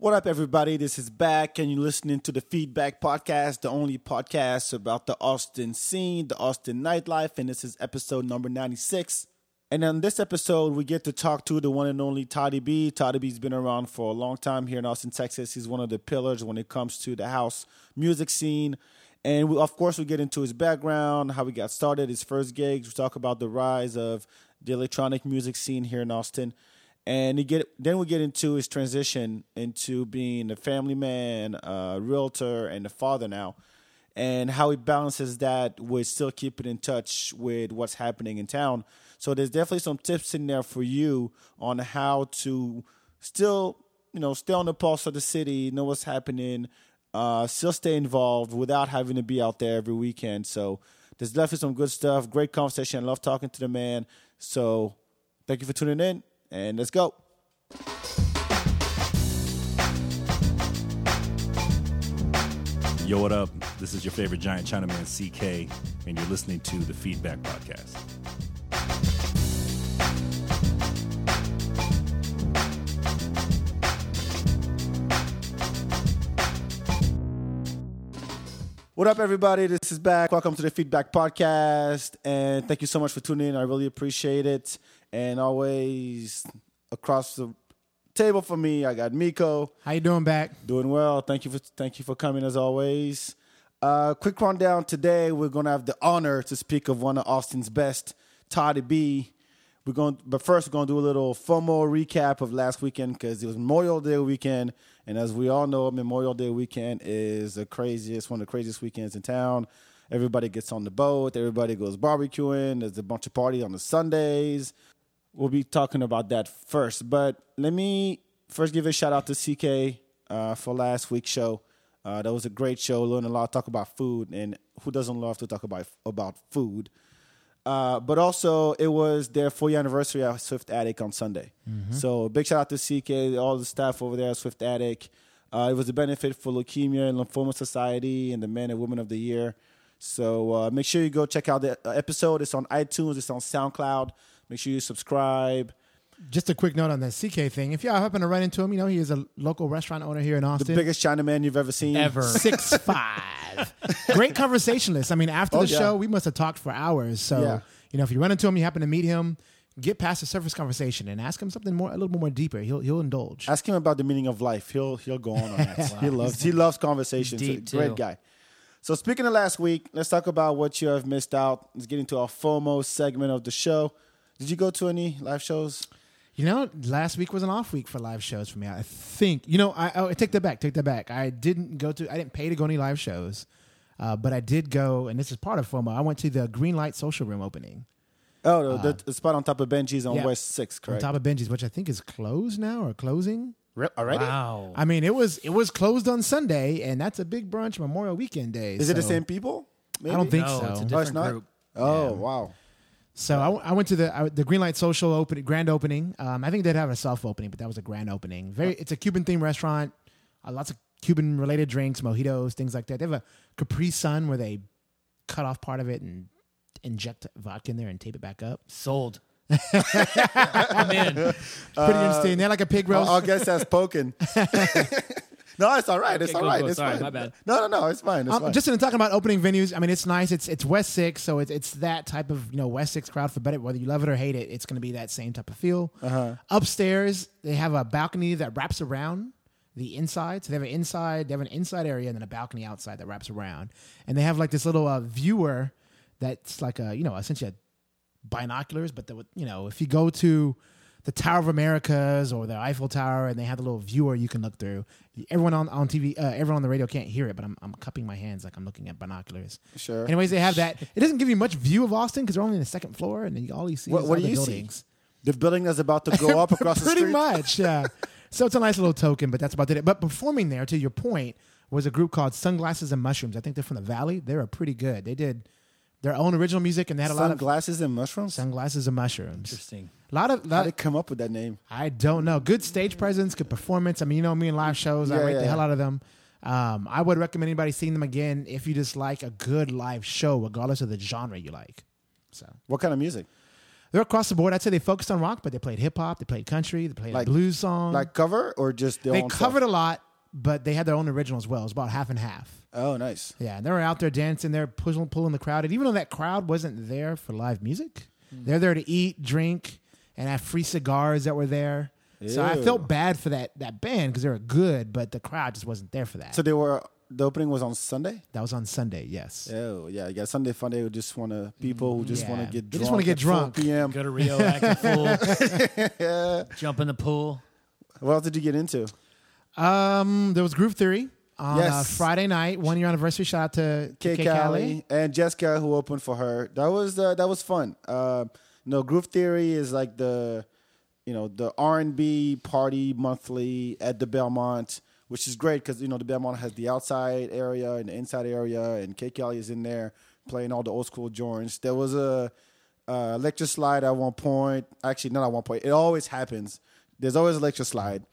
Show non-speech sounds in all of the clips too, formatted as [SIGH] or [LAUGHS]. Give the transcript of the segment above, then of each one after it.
What up, everybody? This is back, and you're listening to the Feedback Podcast, the only podcast about the Austin scene, the Austin nightlife, and this is episode number 96. And on this episode, we get to talk to the one and only Toddy B. Toddy B's been around for a long time here in Austin, Texas. He's one of the pillars when it comes to the house music scene. And we, of course, we get into his background, how he got started, his first gigs. We talk about the rise of the electronic music scene here in Austin and get then we get into his transition into being a family man, a realtor, and a father now, and how he balances that with still keeping in touch with what's happening in town. So there's definitely some tips in there for you on how to still, you know, stay on the pulse of the city, know what's happening, uh, still stay involved without having to be out there every weekend. So there's definitely some good stuff. Great conversation. I love talking to the man. So thank you for tuning in and let's go. Yo, what up? This is your favorite giant Chinaman CK, and you're listening to the Feedback Podcast. What up, everybody? This is back. Welcome to the Feedback Podcast, and thank you so much for tuning in. I really appreciate it. And always across the table for me, I got Miko. How you doing, back? Doing well. Thank you for thank you for coming as always. Uh, quick rundown today. We're gonna have the honor to speak of one of Austin's best, Toddy B. We're going, but first we're gonna do a little FOMO recap of last weekend because it was Memorial Day weekend, and as we all know, Memorial Day weekend is the craziest, one of the craziest weekends in town. Everybody gets on the boat. Everybody goes barbecuing. There's a bunch of parties on the Sundays. We'll be talking about that first, but let me first give a shout out to CK uh, for last week's show. Uh, that was a great show. Learned a lot. Talk about food, and who doesn't love to talk about about food? Uh, but also, it was their four year anniversary at Swift Attic on Sunday. Mm-hmm. So, big shout out to CK, all the staff over there at Swift Attic. Uh, it was a benefit for Leukemia and Lymphoma Society and the Men and Women of the Year. So, uh, make sure you go check out the episode. It's on iTunes, it's on SoundCloud. Make sure you subscribe. Just a quick note on that CK thing. If y'all happen to run into him, you know he is a local restaurant owner here in Austin. The biggest Chinaman you've ever seen. Ever. [LAUGHS] Six five. Great conversationalist. I mean, after Oh, the yeah. show, we must have talked for hours. So, Yeah. you know, if you run into him, you happen to meet him, get past the surface conversation and ask him something more, a little bit more deeper. He'll he'll indulge. Ask him about the meaning of life. He'll he'll go on on that. [LAUGHS] He loves he loves conversations. Deep, a great too. guy. So speaking of last week, let's talk about what you have missed out. Let's get into our FOMO segment of the show. Did you go to any live shows? You know, last week was an off week for live shows for me. I think. You know, I, I take that back. Take that back. I didn't go to. I didn't pay to go to any live shows, uh, but I did go, and this is part of FOMO. I went to the Green Light Social Room opening Oh, the, the spot on top of Benji's on yeah. West Six, correct? on top of Benji's, which I think is closed now or closing. Re- already? Wow. I mean, it was it was closed on Sunday, and that's a big brunch Memorial Weekend day. Is it the same people? I don't think no, so. it's a Oh, it's different not. group. Oh, wow. So I, w- I went to the I, the Green Light Social open grand opening. Um, I think they'd have a soft opening, but that was a grand opening. Very, it's a Cuban themed restaurant. Uh, lots of Cuban related drinks, mojitos, things like that. They have a Capri Sun where they cut off part of it and inject vodka in there and tape it back up. Sold. [LAUGHS] I'm in. Pretty interesting. They're like a pig roast. I'll, I'll guess that's poking. [LAUGHS] no, it's all right. It's Okay, all go, right. go. It's Sorry, fine. my bad. No, no, no. It's fine. It's Um, fine. just in talking about opening venues, I mean, it's nice. It's it's West Six, so it's it's that type of you know West Six crowd for better. Whether you love it or hate it, it's going to be that same type of feel. Uh-huh. Upstairs, they have a balcony that wraps around the inside. So they have an inside, they have an inside area, and then a balcony outside that wraps around. And they have like this little uh, viewer that's like a you know essentially a binoculars, but the, you know if you go to the Tower of Americas or the Eiffel Tower, and they have the little viewer you can look through. Everyone on on TV, uh, everyone on the radio can't hear it, but I'm I'm cupping my hands like I'm looking at binoculars. Sure. Anyways, they have that. It doesn't give you much view of Austin because they're only in the second floor, and then you, all you see What- is what all the you see? the building that's about to [LAUGHS] go up across the Pretty much, yeah. [LAUGHS] so it's a nice little token, but that's about it. But performing there, to your point, was a group called Sunglasses and Mushrooms. I think they're from the Valley. They were pretty good. They did their own original music, and they had a lot of Sunglasses and mushrooms. sunglasses and mushrooms. Interesting. A lot of How lot, did they come up with that name? I don't know. Good stage presence, good performance. I mean, you know me in live shows. I Yeah, rate yeah, the hell yeah. out of them. Um, I would recommend anybody seeing them again if you just like a good live show, regardless of the genre you like. So, What kind of music? they're across the board. I'd say they focused on rock, but they played hip hop, they played country, they played Like- blues song. Like cover or just they own covered Stuff? a lot, but they had their own original as well. It was about half and half. Oh, nice. Yeah, and they were out there dancing, they're pushing, pulling the crowd. And even though that crowd wasn't there for live music, hmm. they're there to eat, drink, and have free cigars that were there. So I felt bad for that that band because they were good, but the crowd just wasn't there for that. So they were. The opening was on Sunday. that was on Sunday. Yes. Oh yeah, mm, yeah. Sunday fun day. Who just want to people who just Yeah. want to get. They drunk just wanna get at 4 drunk. P.M. Go to Rio, act a fool, [LAUGHS] jump in the pool. What else did you get into? Um, there was Groove Theory on uh, Yes. Friday night, one year anniversary. Shout out to K Kay Cali and Jessica who opened for her. That was uh, that was fun. Uh, no, Groove Theory is like the you know the R and B party monthly at the Belmont, which is great because you know the Belmont has the outside area and the inside area, and Kay Cali is in there playing all the old school joints. There was a uh, Electric Slide at one point. Actually, not at one point. It always happens. There's always a Electric Slide.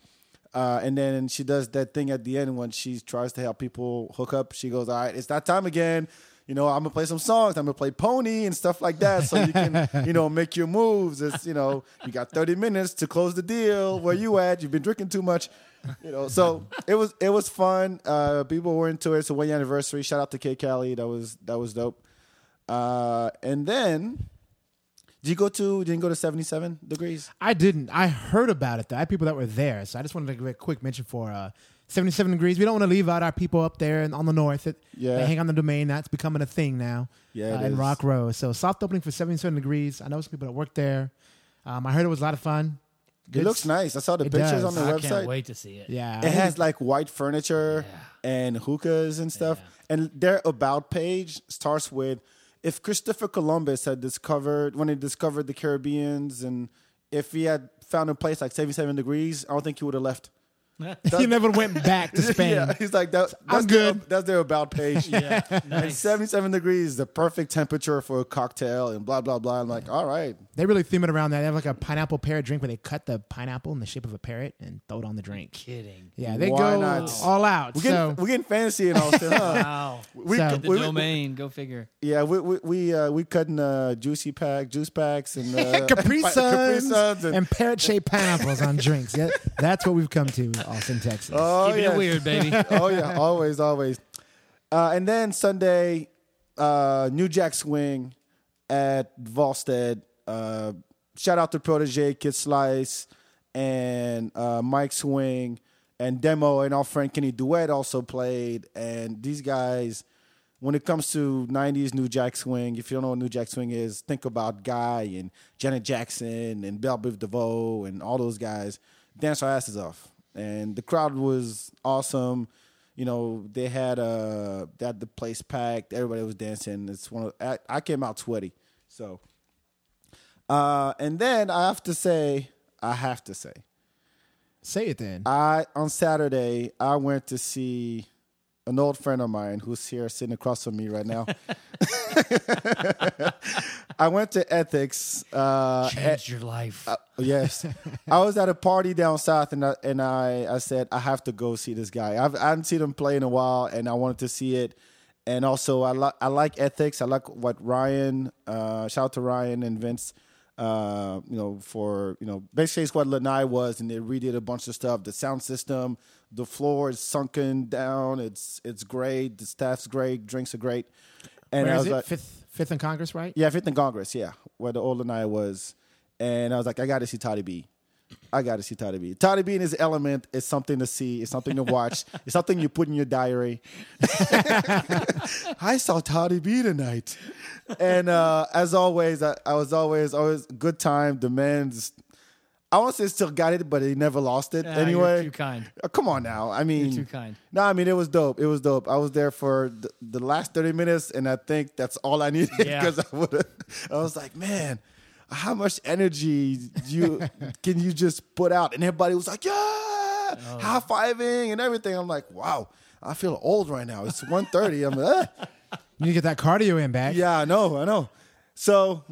Uh, and then she does that thing at the end when she tries to help people hook up. She goes, "All right, it's that time again. You know, I'm gonna play some songs. I'm gonna play Pony and stuff like that, so you can, you know, make your moves. It's, you know, you got 30 minutes to close the deal. Where you at? You've been drinking too much, you know. So it was it was fun. Uh, people were into it. It's a one year anniversary. Shout out to Kay Cali. That was that was dope. Uh, and then, did you go to? Didn't go to 77 degrees? I didn't. I heard about it though. I had people that were there, so I just wanted to give a quick mention for uh, 77 degrees. We don't want to leave out our people up there and on the north. That, Yeah. they hang on the domain. That's becoming a thing now. Yeah, it uh, in is. Rock Rose. So soft opening for 77 degrees. I know some people that work there. Um, I heard it was a lot of fun. It Good looks nice. I saw the pictures does. on the I website. can't wait to see it. Yeah, It has like white furniture and hookahs and stuff. And their about page starts with if Christopher Columbus had discovered when he discovered the Caribbeans and if he had found a place like 77 degrees, I don't think he would have left. [LAUGHS] he never went back to [LAUGHS] Spain. yeah, he's like that. That's I'm their- good. that's their about page. [LAUGHS] Yeah, And 77 degrees is the perfect temperature for a cocktail and blah blah blah. I'm like, all right. They really theme it around that. They have like a pineapple parrot drink where they cut the pineapple in the shape of a parrot and throw it on the drink. Kidding. Yeah, they Why go not? all out. We're getting, so we're getting fancy in Austin, huh? Wow. We, So- The we- domain. Go figure. Yeah, we we we, uh, we cutting uh, juicy pack, juice packs, and uh, Capri Capri Suns, Suns and, and parrot shaped pineapples on drinks. Yeah, that's what we've come to, Austin, Texas. oh Keeping yeah, it weird, baby. [LAUGHS] oh yeah, always, always. Uh, and then Sunday, uh, New Jack Swing at Volstead. Uh, shout out to Protege, Kid Slyce, and uh, Mike Swing, and Demo, and our friend Kenny Duet also played. And these guys, when it comes to '90s New Jack Swing, if you don't know what New Jack Swing is, think about Guy and Janet Jackson and Belle Biv DeVoe and all those guys. Dance our asses off, and the crowd was awesome you know, they had uh they had the place packed. Everybody was dancing. It's one of I, I came out sweaty. So uh and then I have to say, I have to say, Say it then. I on Saturday I went to see an old friend of mine who's here sitting across from me right now. [LAUGHS] I went to Ethics. Uh, Changed your life. Yes, I was at a party down south, and I, and I I said I have to go see this guy. I've, I haven't seen him play in a while, and I wanted to see it. And also, I like I like ethics. I like what Ryan. Uh, shout out to Ryan and Vince. Uh, you know, for you know, basically it's what Lanai was, and they redid a bunch of stuff. The sound system, the floor is sunken down. It's it's great. The staff's great. Drinks are great. And Where I is was it? like, Fifth, Fifth and Congress, right? yeah, Fifth and Congress, yeah, where the old Lanai was. And I was like, I got to see Toddy B. I got to see Toddy B. Toddy B in his element is something to see. It's something to watch. [LAUGHS] it's something you put in your diary. [LAUGHS] I saw Toddy B tonight. And uh, as always, I, I was always, always good time. The man's, I want to say still got it, but he never lost it Ah, you're anyway. too kind. Uh, Come on now. I mean, too kind. No, I mean it was dope. It was dope. I was there for the, the last thirty minutes, and I think that's all I needed Yeah. [LAUGHS] because I would. I was like, man, how much energy do you [LAUGHS] can you just put out? And everybody was like, yeah, Oh. high fiving and everything. I'm like, wow, I feel old right now. It's 1.30. I'm like, eh. You need to get that cardio in back. yeah, I know, I know. So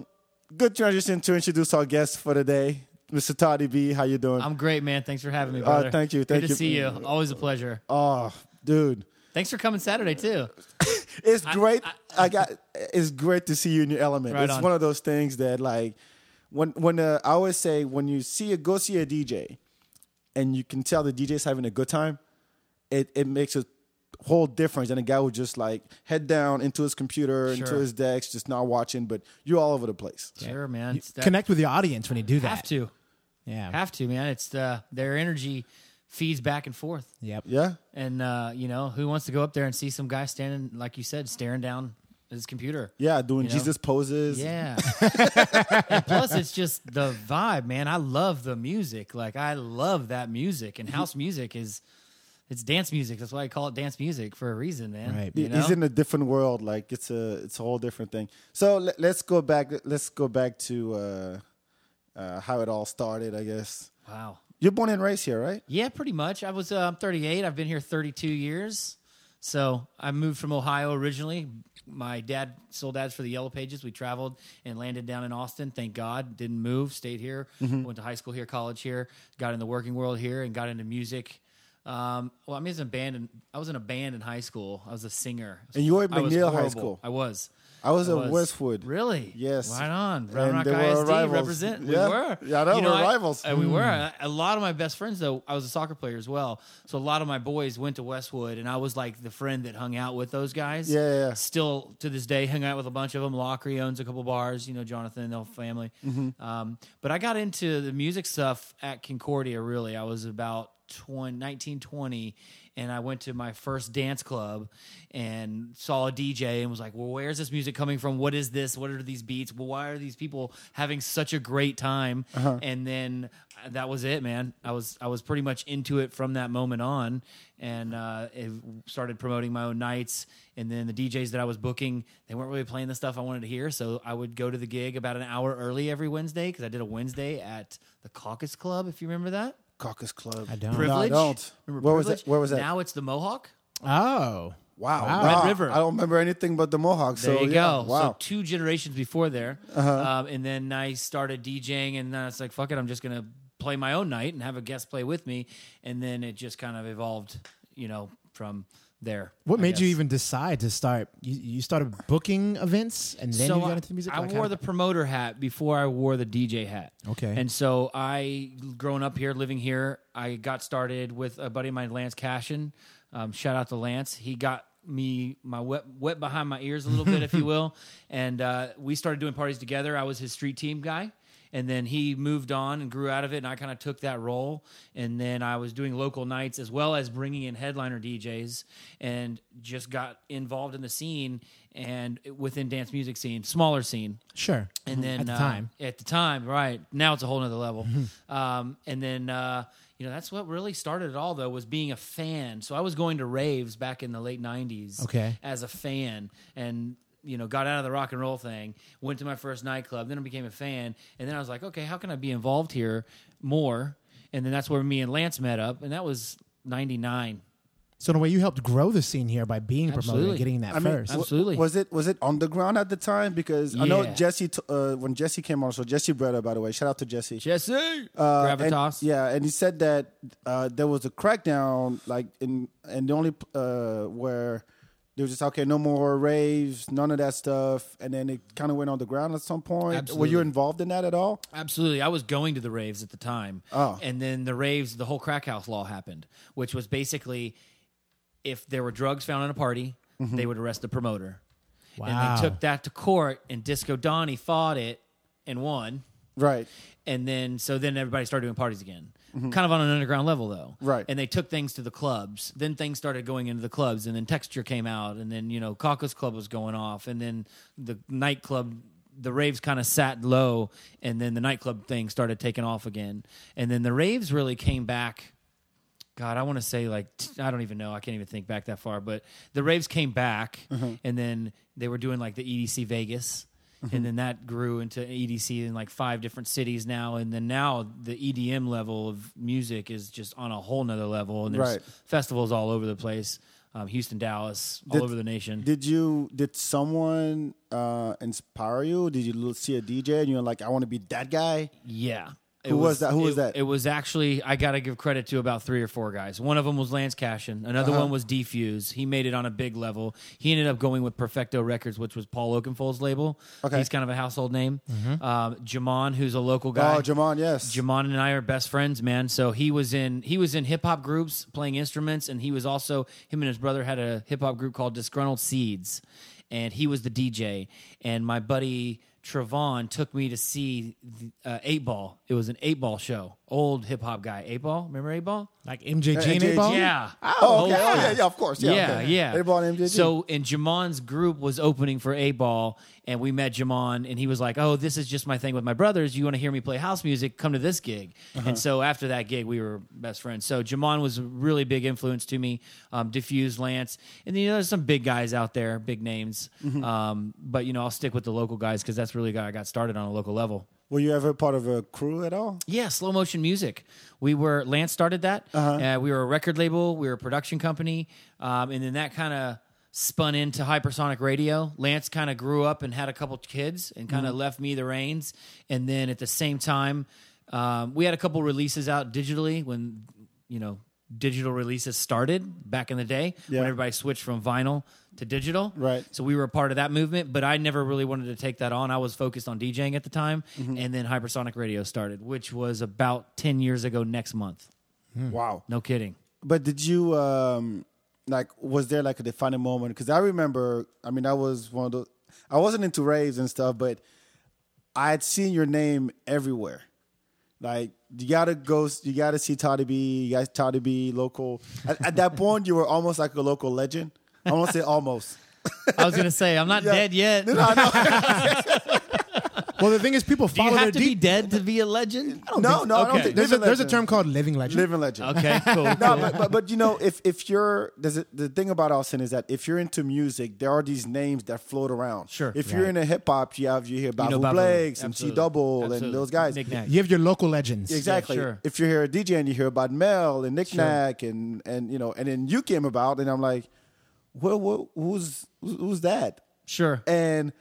good transition to introduce our guest for the day, Mr. Toddy B. How you doing? I'm great, man. Thanks for having me, brother. Uh, thank you, Good thank to see you. Always a pleasure. oh, dude. Thanks for coming Saturday too. [LAUGHS] It's great. I, got. It's great to see you in your element. Right it's on. one of those things that like when when uh, I always say when you see a go see a DJ, and you can tell the DJ's having a good time, it it makes a whole difference than a guy who just like head down into his computer, into Sure. his decks, just not watching, but you're all over the place. Sure, man. It's that- Connect with the audience when you do that. have to. Yeah. Have to, man. It's the their energy feeds back and forth. Yep. Yeah. And uh, you know, who wants to go up there and see some guy standing, like you said, staring down at his computer? Yeah, doing You know? Jesus poses. Yeah. [LAUGHS] and plus, it's just the vibe, man. I love the music. Like I love that music, and house music is it's dance music. That's why I call it dance music for a reason, man. Right. You know? He's in a different world. Like it's a it's a whole different thing. So let, let's go back. Let's go back to uh, uh, how it all started. I guess wow. you're born and raised here, right? Yeah, pretty much. I was uh, I'm 38. I've been here 32 years. So I moved from Ohio originally. My dad sold ads for the Yellow Pages. We traveled and landed down in Austin. Thank God, didn't move. Stayed here. Went to high school here, college here. Got in the working world here, and got into music. Um, well, I mean, I was in a band. In, I was in a band in high school. I was a singer. And you were at McNeil High. School. I was. I was I at was. Westwood. Really? Yes. Right on. Round Rock ISD rivals. represent. Yeah. We were. Yeah, I know, You we're I- rivals. uh, we were. A- A lot of my best friends, though, I was a soccer player as well. So a lot of my boys went to Westwood, and I was like the friend that hung out with those guys. Yeah, yeah, yeah. Still to this day, hung out with a bunch of them. Lockery owns a couple bars. You know, Jonathan, and the whole family. Mm-hmm. Um, but I got into the music stuff at Concordia. Really, I was about 20, 19, 20, and I went to my first dance club and saw a DJ and was like, "Well, where's this music coming from? What is this? What are these beats? Well, why are these people having such a great time?" Uh-huh. And then uh, that was it, man. I was I was pretty much into it from that moment on, and uh, started promoting my own nights. And then the DJs that I was booking, they weren't really playing the stuff I wanted to hear, so I would go to the gig about an hour early every Wednesday because I did a Wednesday at the Caucus Club, if you remember that. Caucus Club. I don't. No, I Privilege. don't. Remember Where was Privilege? that? Where was that? Now it's the Mohawk. Oh. wow. Wow. Red River. I don't remember anything but the Mohawk. There so you yeah. go. Wow. Uh-huh. So two generations before there, um, and then I started DJing, and then it's like, fuck it, I'm just gonna play my own night and have a guest play with me, and then it just kind of evolved, you know, from there. What I made you even decide to start? You, you started booking events and then so you got into the music? I Like, wore the promoter hat before I wore the DJ hat. Okay. And so I, growing up here, living here, I got started with a buddy of mine, Lance Cashin. Um, shout out to Lance. He got me my wet, wet behind my ears a little bit, if you [LAUGHS] will. And uh, we started doing parties together. I was his street team guy. And then he moved on and grew out of it, and I kind of took that role. And then I was doing local nights as well as bringing in headliner DJs, and just got involved in the scene and within dance music scene, smaller scene Sure. and then At the uh, time. at the time, right now it's a whole nother level. um, and then uh, you know that's what really started it all, though, was being a fan. So I was going to raves back in the late '90s, Okay. as a fan, and you know got out of the rock and roll thing, went to my first nightclub, then I became a fan, and then I was like, okay, how can I be involved here more? And then that's where me and Lance met up, and that was '99. So in a way, you helped grow the scene here by being a promoter Absolutely. and getting that I mean, first. w- Absolutely. was it was it underground at the time? Because I know Jesse t- uh, when Jesse came on. So Jesse Breda, by the way, shout out to Jesse. Jesse, Uh, and- Gravitas. yeah, and he said that uh, there was a crackdown, like in and the only uh, where they was just okay, no more raves, none of that stuff, and then it kind of went on the ground at some point. Were you involved in that at all? Absolutely. I was going to the raves at the time. Oh. And then the raves, the whole crack house law happened, which was basically if there were drugs found in a party, mm-hmm. they would arrest the promoter. Wow. And they took that to court, and Disco Donnie fought it and won. Right. And then, so then everybody started doing parties again. Mm-hmm. Kind of on an underground level, though. Right. And they took things to the clubs. Then things started going into the clubs, and then Texture came out, and then, you know, Caucus Club was going off, and then the nightclub, the raves kind of sat low, and then the nightclub thing started taking off again. And then the raves really came back. God, I want to say like I don't even know. I can't even think back that far. But the raves came back, mm-hmm. and then they were doing like the EDC Vegas, and then that grew into EDC in like five different cities now. And then now the EDM level of music is just on a whole nother level, and there's Right. festivals all over the place. Um, Houston, Dallas, all Did- over the nation. Did you did someone uh, inspire you? Did you see a DJ and you're like, I want to be that guy? Yeah, Who was that? Who was that? It was actually I got to give credit to about three or four guys. One of them was Lance Cashin. Another Uh-huh. one was Defuse. He made it on a big level. He ended up going with Perfecto Records, which was Paul Oakenfold's label. Okay. he's kind of a household name. Um, Jamon, who's a local guy. Oh, Jamon, yes. Jamon and I are best friends, man. So he was in he was in hip hop groups playing instruments, and he was also him and his brother had a hip hop group called Disgruntled Seeds, and he was the DJ. And my buddy Travon took me to see the, uh, Eight Ball. It was an Eight Ball show. Old hip hop guy, Eight Ball. Remember Eight Ball? Like MJG and MJG? Eight Ball? Yeah. Oh, okay. Oh, school. yeah, yeah, of course. Yeah, Yeah, okay. yeah. They bought MJG. So, and Jamon's group was opening for Eight Ball, and we met Jamon, and he was like, "Oh, this is just my thing with my brothers. You want to hear me play house music? Come to this gig." Uh-huh. And so, after that gig, we were best friends. So, Jamon was a really big influence to me. Um, Diffuse, Lance, and then you know, there's some big guys out there, big names. Mm-hmm. Um, but you know, I'll stick with the local guys because that's really how I got started on a local level. Were you ever part of a crew at all? Yeah, slow motion music. We were Lance started that. uh we were a record label. We were a production company, um, and then that kind of spun into hypersonic radio. Lance kind of grew up and had a couple kids, and kind of left me the reins. And then at the same time, um, we had a couple releases out digitally when you know digital releases started back in the day Yeah. when everybody switched from vinyl to digital. Right. So we were a part of that movement, but I never really wanted to take that on. I was focused on DJing at the time, Mm-hmm. and then Hypersonic Radio started, which was about ten years ago next month. Wow. No kidding. But did you um like was there like a defining moment? Because I remember, I mean, I was one of those. I wasn't into raves and stuff, but I had seen your name everywhere. Like you gotta go, you gotta see Toddy B. You guys, Toddy B. Local. At, at that [LAUGHS] point, you were almost like a local legend. I want to say almost. [LAUGHS] I was gonna say I'm not Yeah. dead yet. No, no, I know. [LAUGHS] Well, the thing is, people Do you have their to be deep. dead to be a legend? no, no, I don't Okay. think There's a, living there's a legend. term called living legend. living legend. Okay, [LAUGHS] cool. No, cool. but, but but you know, if if you're there's a, the thing about Austin is that if you're into music, there are these names that float around. Sure. If you're Right. into hip hop, you have you hear Babu know Babu. Blakes and C Absolutely. Double and Absolutely. those guys. Nick Nack. You have your local legends. Exactly. sure. If you're here a DJ and you hear about Mel and Nick Nack and and you know, and then you came about, and I'm like, well, well who's who's that? Sure. And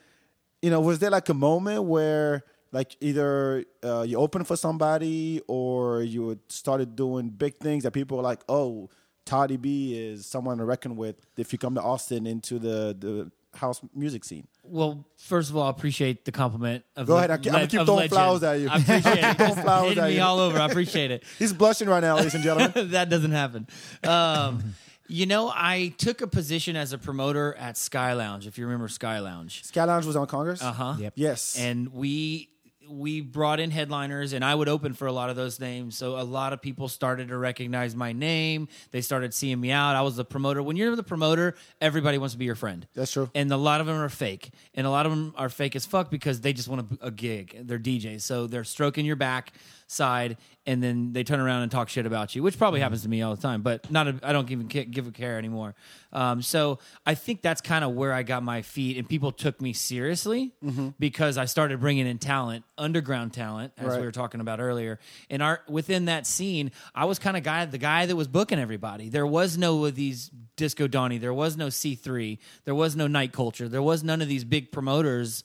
you know, was there like a moment where like either uh, you opened for somebody or you started doing big things that people were like, oh, Toddy B is someone to reckon with if you come to Austin into the the house music scene. Well, first of all, I appreciate the compliment. Of Go ahead. I le- I'ma keep throwing legend. flowers at you. I appreciate [LAUGHS] it. Throwing flowers hitting at me you. all over. I appreciate it. [LAUGHS] He's blushing right now, ladies and gentlemen. [LAUGHS] that doesn't happen. Um, you know, I took a position as a promoter at Sky Lounge. If you remember Sky Lounge, Sky Lounge was on Congress. uh huh. Yep. Yes. And we we brought in headliners, and I would open for a lot of those names. So a lot of people started to recognize my name. They started seeing me out. I was the promoter. When you're the promoter, everybody wants to be your friend. That's true. And a lot of them are fake, and a lot of them are fake as fuck because they just want a, a gig. They're DJs, so they're stroking your back side, and then they turn around and talk shit about you, which probably happens to me all the time. But not, a, I don't even give a care anymore. Um, so I think that's kind of where I got my feet, and people took me seriously because I started bringing in talent, underground talent, as Right. we were talking about earlier. And our within that scene, I was kind of guy the guy that was booking everybody. There was no of these disco Donnie. There was no C three. There was no night culture. There was none of these big promoters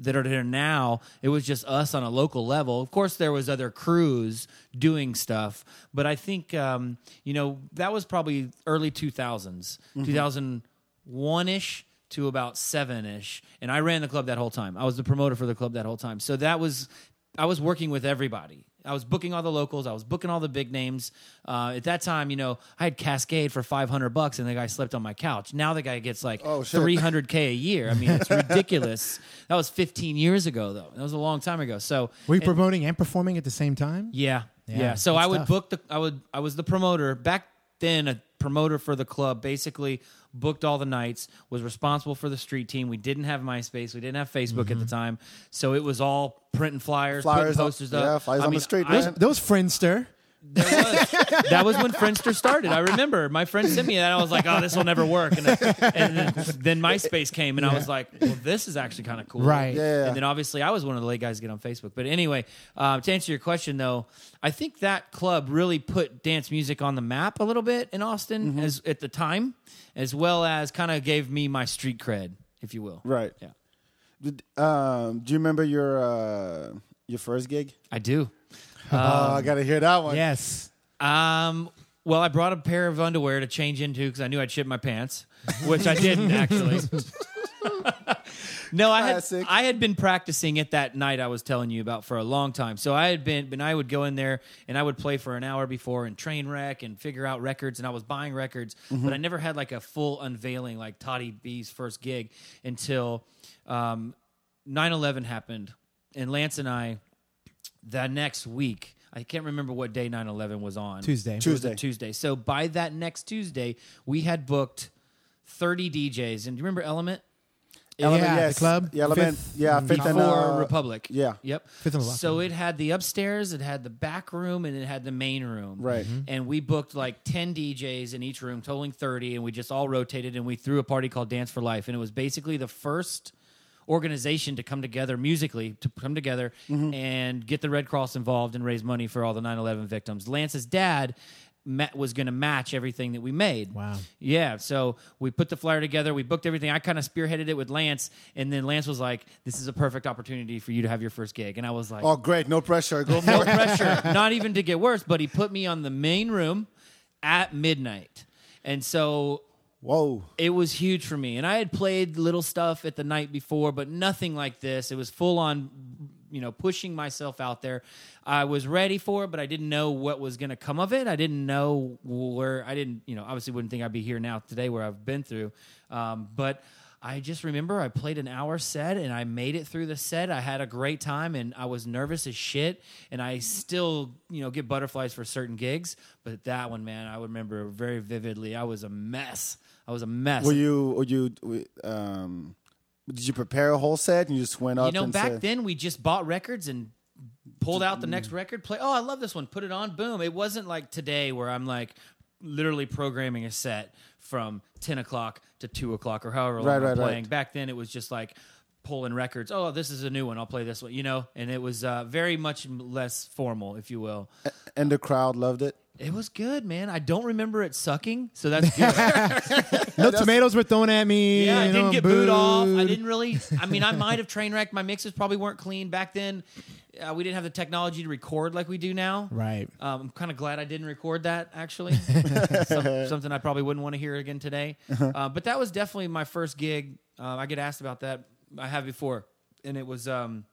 that are there now. It was just us on a local level. Of course, there was other crews doing stuff, but I think um, you know that was probably early two thousands, two thousand one ish to about seven ish, and I ran the club that whole time. I was the promoter for the club that whole time. So that was I was working with everybody. I was booking all the locals. I was booking all the big names. Uh, at that time, you know, I had Kaskade for five hundred bucks, and the guy slept on my couch. Now the guy gets like Oh, three hundred k a year. I mean, it's [LAUGHS] ridiculous. that was fifteen years ago, though. That was a long time ago. So Were you and- promoting and performing at the same time? yeah, yeah. Yeah, So that's I would tough. book the. I would. I was the promoter back then. A promoter for the club. Basically, booked all the nights. Was responsible for the street team. We didn't have MySpace. We didn't have Facebook at the mm-hmm. time. So it was all printing flyers, Flyers putting up- posters yeah, flyers I on the street, I- man. Those Friendster. There was. [LAUGHS] that was when Friendster started. I remember my friend sent me that. And I was like, "Oh, this will never work." And, and then, then MySpace came, and I was like, "Well, this is actually kind of cool." Right. Yeah, yeah. And then obviously, I was one of the late guys to get on Facebook. But anyway, uh, to answer your question, though, I think that club really put dance music on the map a little bit in Austin Mm-hmm. as at the time, as well as kind of gave me my street cred, if you will. right. Yeah, Did, um, do you remember your uh, your first gig? I do. Oh, I gotta hear that one. Yes. Um, well, I brought a pair of underwear to change into because I knew I'd shit my pants, [LAUGHS] which I didn't actually. no, I had Classic. I had been practicing it that night I was telling you about for a long time. So I had been, and I would go in there and I would play for an hour before and train wreck and figure out records, and I was buying records, but I never had like a full unveiling like Toddy B's first gig until um, 9/11 happened, and Lance and I that next week. I can't remember what day 9/11 was on. Tuesday. It was a Tuesday. Tuesday. So by that next Tuesday, we had booked 30 DJs. And do you remember Element? Element, Yeah, the club, Yeah, Element. Fifth yeah, fifth and Before uh, Republic. Yeah. Yep. Fifth and Lock So it had the upstairs, it had the back room, and it had the main room. Right. Mm-hmm. And we booked like 10 DJs in each room, totaling 30, and we just all rotated and we threw a party called Dance for Life. And it was basically the first organization to come together musically to come together Mm-hmm. and get the Red Cross involved and raise money for all the 9/11 victims. Lance's dad was going to match everything that we made. Wow. Yeah, so we put the flyer together. We booked everything. I kind of spearheaded it with Lance, and then Lance was like, "This is a perfect opportunity for you to have your first gig." And I was like, Oh, great. No pressure. Go [LAUGHS] for "No it. pressure, [LAUGHS] not even to get worse." But he put me on the main room at midnight, and so Whoa. it was huge for me. And I had played little stuff at the night before, but nothing like this. It was full on, you know, pushing myself out there. I was ready for it, but I didn't know what was going to come of it. I didn't know where, I didn't, you know, obviously wouldn't think I'd be here now today where I've been through. Um, but I just remember I played an hour set and I made it through the set. I had a great time and I was nervous as shit. And I still, you know, get butterflies for certain gigs. But that one, man, I would remember very vividly. I was a mess. I was a mess. Were you? Were you? Um, did you prepare a whole set and you just went up? you know, back said, then we just bought records and pulled out the next record, play. Oh, I love this one. Put it on. Boom. It wasn't like today where I'm like literally programming a set from 10 o'clock to 2 o'clock or however long Right, I'm right, playing. right. Back then it was just like pulling records. Oh, this is a new one. I'll play this one, you know? And it was uh, very much less formal, if you will. and the crowd loved it. It was good, man. I don't remember it sucking, so that's good. [LAUGHS] No tomatoes were thrown at me. Yeah, I didn't know, get booed off. I didn't really. I mean, I might have train wrecked. My mixes probably weren't clean back then. Uh, we didn't have the technology to record like we do now. Right. Um, I'm kind of glad I didn't record that. Actually, [LAUGHS] Some, something I probably wouldn't want to hear again today. Uh, but that was definitely my first gig. Uh, I get asked about that. I have before, and it was um,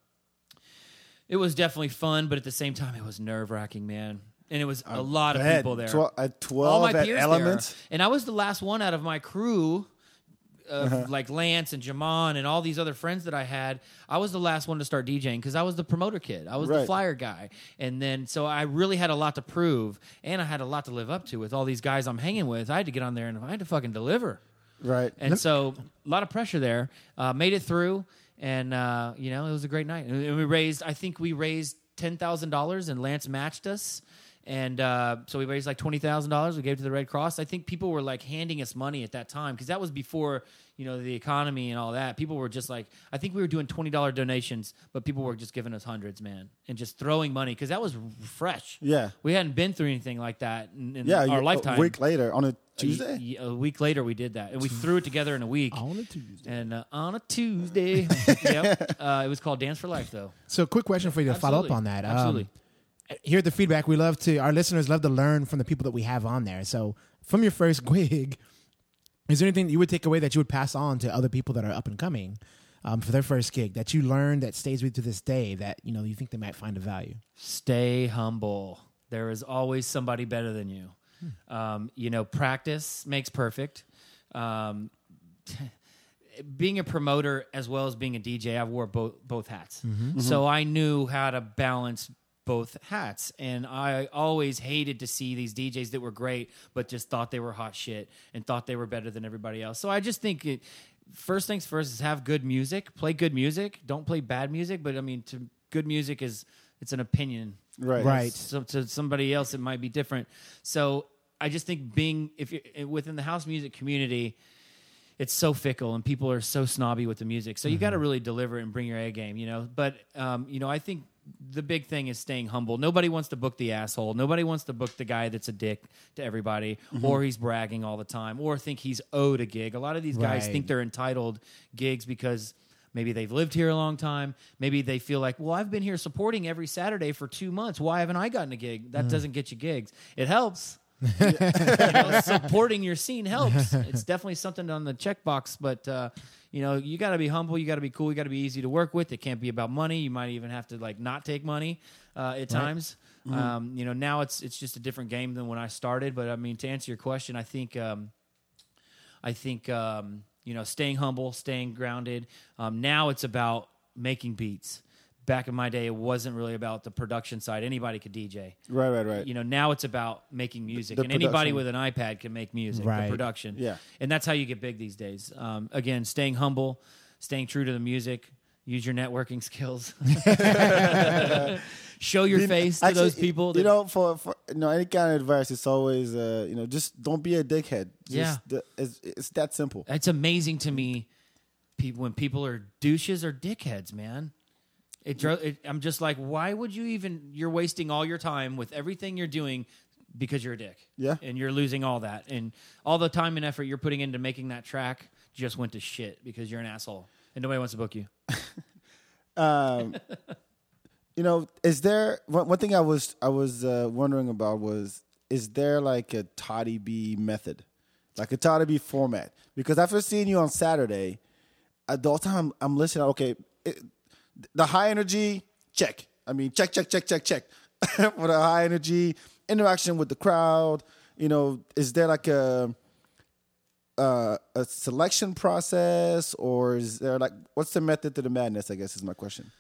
it was definitely fun, but at the same time, it was nerve wracking, man. And it was a lot of people there Twe- at all 12 my at peers Element. there. And I was the last one out of my crew, uh, like Lance and Jamon and all these other friends that I had. I was the last one to start DJing because I was the promoter kid. I was the Right. flyer guy. And then, so I really had a lot to prove and I had a lot to live up to with all these guys I'm hanging with. I had to get on there and I had to fucking deliver. Right. And so a lot of pressure there. Uh, made it through, and uh, you know it was a great night. And we raised, I think we raised ten thousand dollars, and Lance matched us. And uh, so we raised like twenty thousand dollars. We gave to the Red Cross. I think people were like handing us money at that time because that was before you know the economy and all that. People were just like, I think we were doing twenty dollar donations, but people were just giving us hundreds, man, and just throwing money because that was fresh. Yeah. we hadn't been through anything like that in, in yeah. our you- lifetime. A week later on a Tuesday. A, a week later, we did that, and we threw it together in a week. On a Tuesday. And uh, on a Tuesday, [LAUGHS] yep, uh, it was called Dance for Life, though. So, quick question for you to follow up on that. Um, Absolutely. here at the feedback, we love to our listeners love to learn from the people that we have on there. So, from your first [LAUGHS] gig, is there anything that you would take away that you would pass on to other people that are up and coming um, for their first gig that you learned that stays with you to this day that you know you think they might find a value? Stay humble. There is always somebody better than you. Hmm. Um, you know, practice makes perfect. Um, [LAUGHS] being a promoter as well as being a DJ, I wore both both hats, Mm-hmm. so I knew how to balance both hats. And I always hated to see these DJs that were great, but just thought they were hot shit and thought they were better than everybody else. So I just think it. First things first is have good music, play good music. Don't play bad music, but I mean, to good music is it's an opinion Right. Right. so to somebody else it might be different so i just think being if you're within the house music community it's so fickle and people are so snobby with the music so you got to really deliver and bring your a game you know but um, you know i think the big thing is staying humble nobody wants to book the asshole nobody wants to book the guy that's a dick to everybody or he's bragging all the time or think he's owed a gig a lot of these guys Right. think they're entitled gigs because maybe they've lived here a long time. Maybe they feel like, well, I've been here supporting every Saturday for two months. Why haven't I gotten a gig? That doesn't get you gigs. It helps. [LAUGHS] [LAUGHS] you know, supporting your scene helps. It's definitely something on the checkbox, but uh, you know, you got to be humble. You got to be cool. You got to be easy to work with. It can't be about money. You might even have to like not take money uh, at times. Um, you know, now it's it's just a different game than when I started. But I mean, to answer your question, I think um, I think um, you know, staying humble, staying grounded. Um, now it's about making beats. Back in my day, it wasn't really about the production side. Anybody could DJ. Right, right, right. You know, now it's about making music, the and anybody production. with an iPad can make music. Right. The production, Yeah. and that's how you get big these days. Um, again, staying humble, staying true to the music. Use your networking [LAUGHS] skills. [LAUGHS] Show your You- face to actually, those people. you that- know, for, for you know any kind of advice, it's always uh, you know just don't be a dickhead. Just, Yeah. the- it's, it's that simple. It's amazing to me, people when people are douches or dickheads, man. It, it I'm just like, why would you even? You're wasting all your time with everything you're doing because you're a dick. Yeah. and you're losing all that, and all the time and effort you're putting into making that track just went to shit because you're an asshole and nobody wants to book you. [LAUGHS] Um, you know, is there one, one thing I was I was uh, wondering about was is there like a Toddy B method, like a Toddy B format? Because after seeing you on Saturday, uh, the whole time I'm listening. Okay, it, the high energy check. I mean, check, check, check, check, check. [LAUGHS] For the high energy interaction with the crowd, you know, is there like a uh, a selection process, or is there like what's the method to the madness? I guess is my question.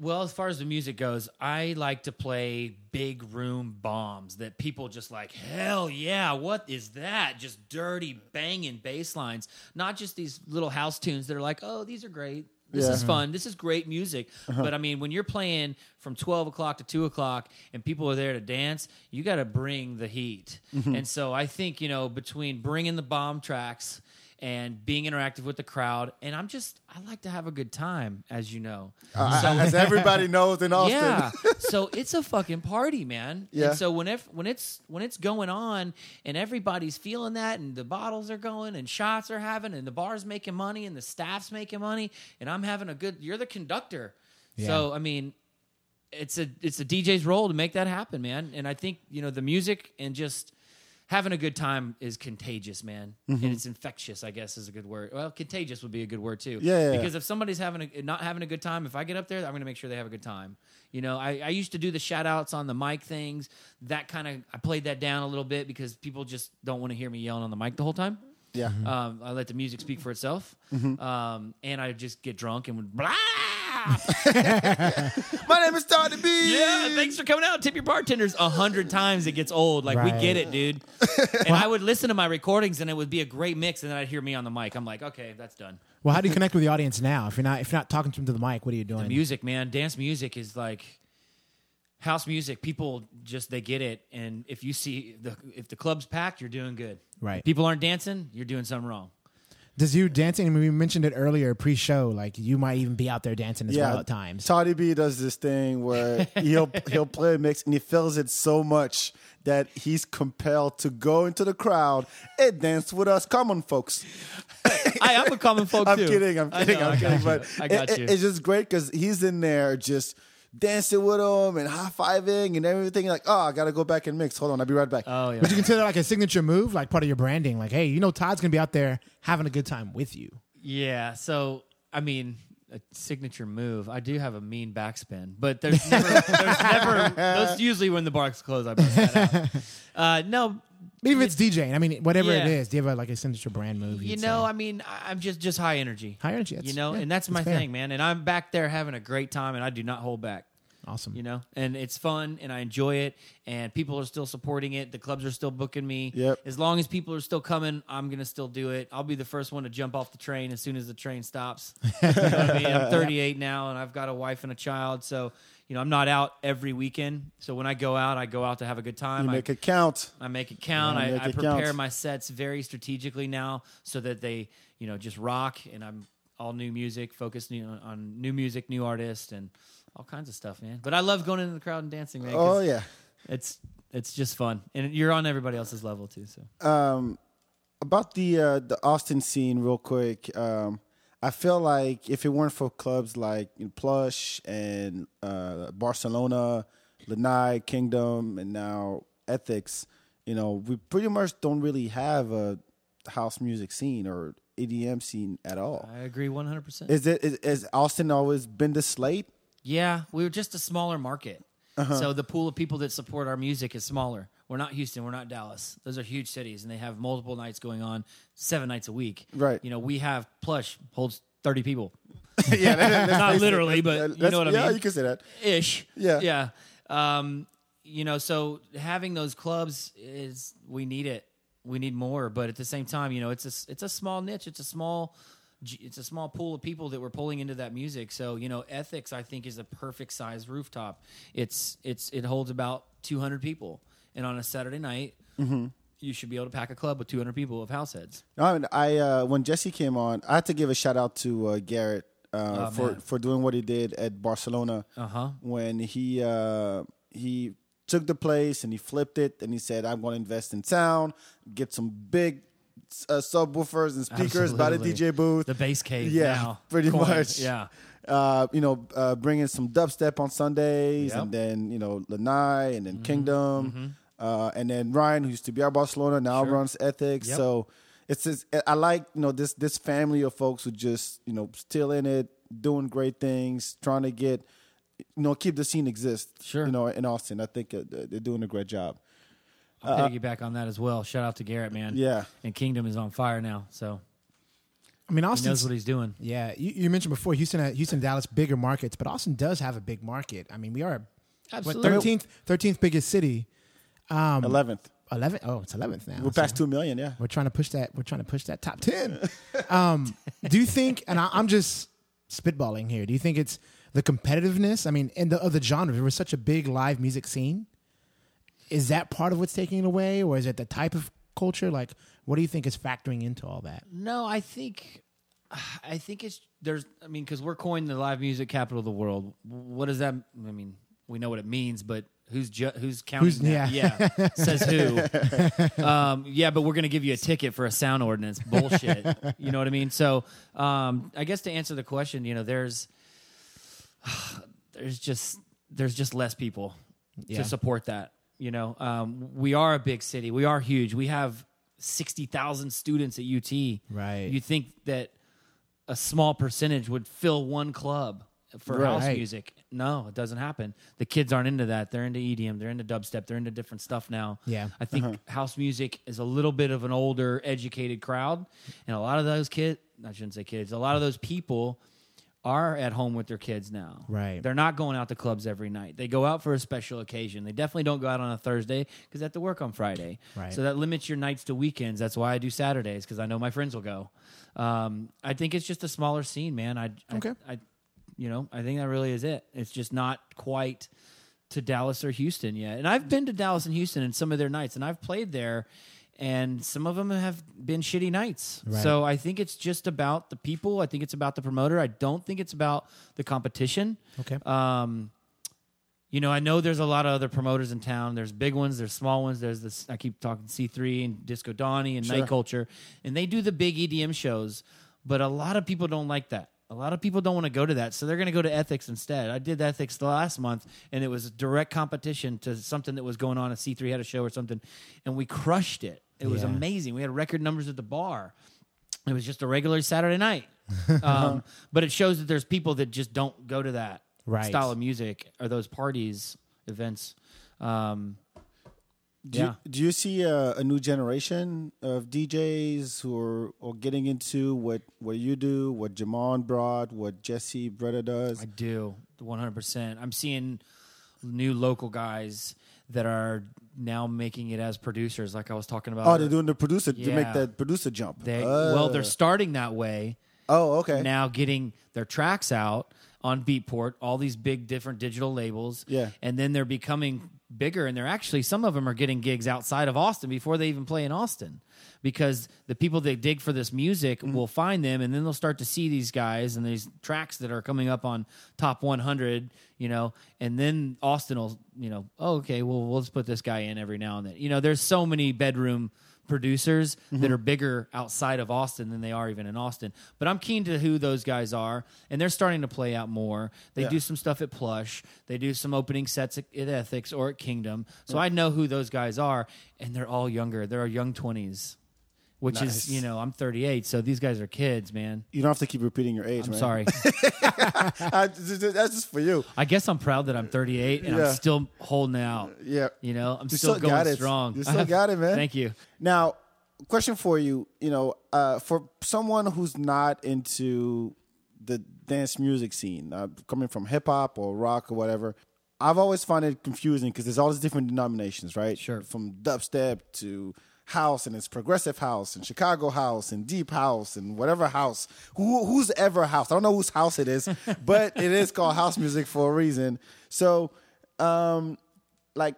Well, as far as the music goes, I like to play big room bombs that people just like, hell yeah, what is that? Just dirty banging bass lines, not just these little house tunes that are like, oh, these are great. This Yeah. is fun. Mm-hmm. This is great music. Uh-huh. But I mean, when you're playing from 12 o'clock to 2 o'clock and people are there to dance, you got to bring the heat. Mm-hmm. And so I think, you know, between bringing the bomb tracks and being interactive with the crowd, and I'm just, I like to have a good time, as you know. Uh, as everybody knows in [LAUGHS] Austin. Yeah. so it's a fucking party, man. Yeah. And so when if, when it's when it's going on and everybody's feeling that and the bottles are going and shots are having and the bar's making money and the staff's making money and I'm having a good you're the conductor. Yeah. So I mean it's a it's a DJ's role to make that happen, man. And I think, you know, the music and just having a good time is contagious, man. Mm-hmm. And it's infectious, I guess is a good word. Well, contagious would be a good word too. Yeah, yeah. Because if somebody's having a not having a good time, if I get up there, I'm going to make sure they have a good time. You know, I, I used to do the shout outs on the mic things. That kind of I played that down a little bit because people just don't want to hear me yelling on the mic the whole time. Yeah. Um, I let the music speak for itself, Mm-hmm. um, and I just get drunk and would blah. [LAUGHS] My name is Toddy B. Yeah, thanks for coming out. Tip your bartenders a hundred times. It gets old. Like we Right. get it, dude. [LAUGHS] And I would listen to my recordings, and it would be a great mix, and then I'd hear me on the mic. I'm like, okay, that's done. Well, how do you connect with the audience now? If you're not if you're not talking to them to the mic, what are you doing? music, man. Dance music is like house music. People just they get it, and if you see the if the club's packed, you're doing good. Right. If people aren't dancing, you're doing something wrong. Does you dancing? I mean, we mentioned it earlier pre-show. Like you might even be out there dancing as Yeah. well at times. Toddy B does this thing where he'll [LAUGHS] he'll play a mix and he feels it so much that he's compelled to go into the crowd and dance with us common folks. [LAUGHS] I, I'm a common folk I'm too. kidding, I'm kidding, know, I'm kidding. But. I got it- you. it- it's just great because he's in there just dancing with them and high fiving and everything. Like, oh, I gotta go back and mix. Hold on, I'll be right back. oh yeah. Would you consider that like a signature move, like part of your branding? Like, hey, you know, Todd's gonna be out there having a good time with you. Yeah. So I mean, a signature move. I do have a mean backspin, but there's never, there's never. [LAUGHS] Those usually when the bar's closed, I bust that out. [LAUGHS] Uh, no, Even if it's DJing, I mean, whatever it Yeah. is, do you have a, like a signature brand movie? you know, say? I mean, I- I'm just just high energy. high energy. That's, you know, yeah, and that's my fair. thing, man. And I'm back there having a great time, and I do not hold back. Awesome. You know, and it's fun, and I enjoy it, and people are still supporting it. The clubs are still booking me. Yep. As long as people are still coming, I'm gonna still do it. I'll be the first one to jump off the train as soon as the train stops. [LAUGHS] You know what I mean? I'm [LAUGHS] 38 now, and I've got a wife and a child, so you know I'm not out every weekend. So when I go out, I go out to have a good time. you I- make it count. I make it count. I, make I it prepare count. my sets very strategically now so that they, you know, just rock. And I'm all new music, focused new, on new music, new artists, and all kinds of stuff, man. But I love going into the crowd and dancing, man. Oh yeah. it's it's just fun, and you're on everybody else's level too. So um, about the uh, the Austin scene, real quick. Um, I feel like if it weren't for clubs like you know, Plush and uh, Barcelona, Lanai, Kingdom, and now Ethics, you know, we pretty much don't really have a house music scene or EDM scene at all. I agree 100%. Is it is, is Austin always been the slate? Yeah, we were just a smaller market. Uh-huh. So the pool of people that support our music is smaller. We're not Houston, we're not Dallas. Those are huge cities and they have multiple nights going on, 7 nights a week. Right. You know, we have Plush holds 30 people. [LAUGHS] yeah, that- that's Not literally, but you know what I yeah, mean? you can say that. ish. Yeah. Yeah. Um, you know, so having those clubs is we need it. We need more, but at the same time, you know, it's a it's a small niche. It's a small it's a small pool of people that we're pulling into that music. So, you know, Ethics I think is a perfect size rooftop. It's it's it holds about 200 people. And on a Saturday night, Mm-hmm. you should be able to pack a club with 200 people of house heads. I, mean, I uh, when Jesse came on, I had to give a shout out to uh, Garrett uh, Oh, for man. for doing what he did at Barcelona Uh-huh. when he uh, he took the place and he flipped it and he said, "I'm going to invest in town, get some big uh, subwoofers and speakers by the DJ booth, The bass cave Yeah, now. [LAUGHS] pretty much. Yeah. uh, you know, uh, bringing some dubstep on Sundays, Yep. and then you know Lanai, and then Kingdom, Uh, and then Ryan, who used to be our Barcelona, now Sure. runs Ethics. Yep. So it's just, I like you know this this family of folks who just you know still in it, doing great things, trying to get you know keep the scene exist. Sure. you know in Austin, I think uh, they're doing a great job. I'll piggyback on that as well. Shout out to Garrett, man. Yeah. And Kingdom is on fire now, so I mean, Austin. knows what he's doing. Yeah, you, you mentioned before Houston, uh, Houston, Dallas, bigger markets, but Austin does have a big market. I mean, we are Absolutely. thirteenth, thirteenth biggest city. Um, Eleventh, Eleven. Oh, it's eleventh now. we're so past two million. Yeah, We're trying to push that. We're trying to push that top ten. [LAUGHS] um, do you think? And I, I'm just spitballing here. Do you think it's the competitiveness? I mean, in the of the genre, there was such a big live music scene. Is that part of what's taking it away, or is it the type of culture? Like, what do you think is factoring into all that? No, I think, I think it's there's. I mean, because we're coined the live music capital of the world. What does that? I mean, we know what it means, but who's ju- who's counting? Who's- yeah. yeah, [LAUGHS] says who? um, yeah, but we're gonna give you a ticket for a sound ordinance. Bullshit. you know what I mean? So, um, I guess to answer the question, you know, there's, [SIGHS] there's just there's just less people Yeah. to support that. You know, um, we are a big city. We are huge. We have sixty thousand students at UT. Right. You think that a small percentage would fill one club for house music? No, it doesn't happen. The kids aren't into that. They're into EDM. They're into dubstep. They're into different stuff now. Yeah. I think house music is a little bit of an older, educated crowd, and a lot of those kids. I shouldn't say kids. A lot of those people are at home with their kids now. Right. They're not going out to clubs every night. They go out for a special occasion. They definitely don't go out on a Thursday because they have to work on Friday. Right. So that limits your nights to weekends. That's why I do Saturdays because I know my friends will go. Um, I think it's just a smaller scene, man. I, I, Okay. I, you know, I think that really is it. It's just not quite to Dallas or Houston yet. And I've been to Dallas and Houston in some of their nights, and I've played there, and some of them have been shitty nights. Right. So I think it's just about the people. I think it's about the promoter. I don't think it's about the competition. Okay. Um, you know, I know there's a lot of other promoters in town. There's big ones, there's small ones. There's this. I keep talking C3 and Disco Donnie and Sure. Night Culture, and they do the big EDM shows. But a lot of people don't like that. A lot of people don't want to go to that, so they're going to go to Ethics instead. I did Ethics the last month, and it was direct competition to something that was going on. A C3 had a show or something, and we crushed it. It was Yeah. amazing. We had record numbers at the bar. It was just a regular Saturday night. [LAUGHS] um, but it shows that there's people that just don't go to that Right. style of music or those parties, events. Um, Do yeah. you, do you see a, a new generation of DJs who are, are getting into what, what you do, what Jamon brought, what Jesse Bretta does? I do 100%. I'm seeing new local guys that are now making it as producers, like I was talking about. oh, they're doing the producer to make that producer jump. They, Oh. well, they're starting that way. oh, okay. now getting their tracks out on Beatport, all these big different digital labels. Yeah. And then they're becoming bigger and they're actually some of them are getting gigs outside of Austin before they even play in Austin. Because the people that dig for this music Mm-hmm. will find them and then they'll start to see these guys and these tracks that are coming up on top 100, you know, and then Austin will, you know, oh, okay, well, we'll just put this guy in every now and then. You know, there's so many bedroom producers Mm-hmm. that are bigger outside of Austin than they are even in Austin. But I'm keen to who those guys are, and they're starting to play out more. They Yeah. do some stuff at Plush. They do some opening sets at, at Ethics or at Kingdom. So I know who those guys are, and they're all younger. They're young twenties, which Nice. is you know I'm 38, so these guys are kids, man. You don't have to keep repeating your age, I'm man. sorry. [LAUGHS] That's just for you. I guess I'm proud that I'm 38 and Yeah. I'm still holding out. Yeah. You know, I'm still, still going strong. You still got it, man. [LAUGHS] Thank you. Now, question for you. You know, uh, for someone who's not into the dance music scene, uh, coming from hip hop or rock or whatever, I've always found it confusing because there's all these different denominations, right? Sure. From dubstep to house, and it's progressive house, and Chicago house, and deep house, and whatever house. Who who's ever house? I don't know whose house it is, [LAUGHS] but it is called house music for a reason. So, um, like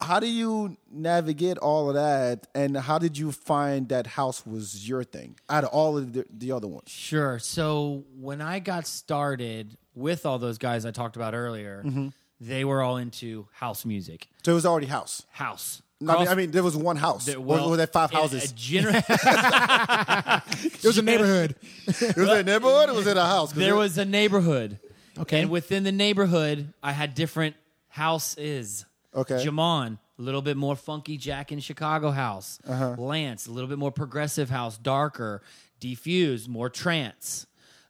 how do you navigate all of that and how did you find that house was your thing out of all of the, the other ones Sure. So when I got started with all those guys I talked about earlier, Mm-hmm. they were all into house music. so it was already house House. I, mean, I mean there was one house there- or well, were there five houses gener- [LAUGHS] It was a neighborhood. it was a neighborhood or was it a house. there was a neighborhood. Okay. And within the neighborhood, I had different houses. Okay. Jamon, a little bit more funky Jack in Chicago house. Uh-huh. Lance, a little bit more progressive house, darker. Defuse, more trance.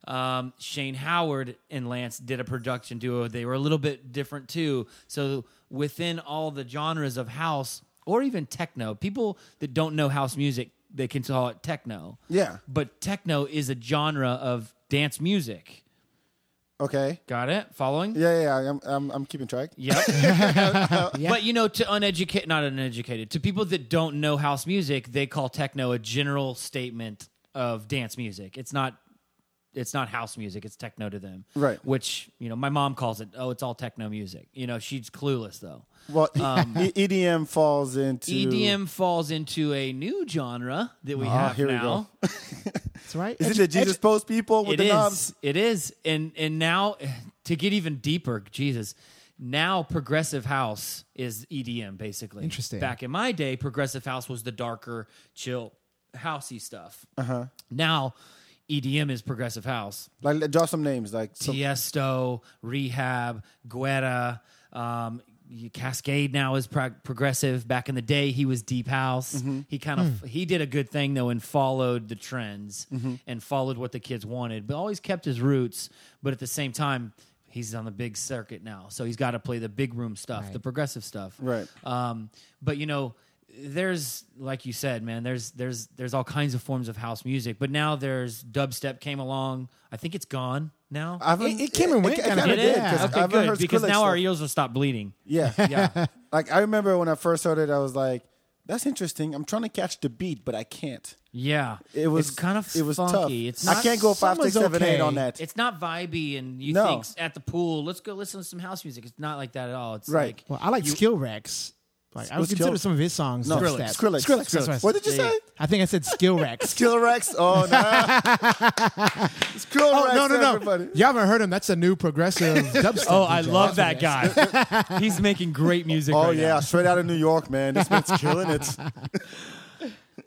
Um, Shane Howard and Lance did a production duo. They were a little bit different too. So within all the genres of house or even techno, people that don't know house music, they can call it techno. Yeah. But techno is a genre of dance music. okay Got it? Following? yeah yeah, yeah I'm, I'm, I'm keeping track Yep. Yeah. [LAUGHS] [LAUGHS] But you know, to uneducated, not uneducated, to people that don't know house music, they call techno a general statement of dance music. It's not. It's not house music. It's techno to them. Right. Which you know, my mom calls it. Oh, it's all techno music. You know, she's clueless though. well [LAUGHS] E- edm falls into EDM falls into a new genre that we Ah, have here we now. go. [LAUGHS] That's right. is it the jesus post people with It the is. knobs It is. And and now [SIGHS] to get even deeper, Jesus. Now progressive house is EDM basically. Interesting. Back in my day, progressive house was the darker, chill, housey stuff. Uh-huh. Now EDM is progressive house. like let- draw some names like some, Tiesto, Rehab, Guetta, um, Kaskade now is prog- progressive. Back in the day, he was deep house. Mm-hmm. He kind of he did a good thing though and followed the trends Mm-hmm. and followed what the kids wanted, but always kept his roots. But at the same time, he's on the big circuit now, so he's got to play the big room stuff, Right. the progressive stuff. Right. Um, but you know, there's like you said, man. There's there's there's all kinds of forms of house music, but now there's dubstep came along. I think it's gone now. I haven't- It- it came and went it kinda kinda did, did, yeah. 'cause I Okay, haven't good heard because Skrillex now our stuff. ears will stop bleeding. yeah [LAUGHS] Yeah, [LAUGHS] like i remember when i first heard it i was like that's interesting i'm trying to catch the beat but i can't yeah. It was it's kind of it was funky. tough. It's I not. can't go five, some six, was seven, eight on that. It's not vibey, and you No. think at the pool, let's go listen to some house music. It's not like that at all. It's Right. like Well, I like you- Skill Rex. Like I would What's consider Skill- some of his songs. no, dubstep. Skrillex. Skrillex. that's what I What did you Yeah. say? I think I said Skill Rex. [LAUGHS] Skill Rex. Oh no. [LAUGHS] Skill Oh Rex. no no no! everybody. You haven't heard him. That's a new progressive [LAUGHS] dubstep. Oh, I love that what it is. guy. He's making great music. Oh right yeah, now. straight out of New York, man. This man's killing it.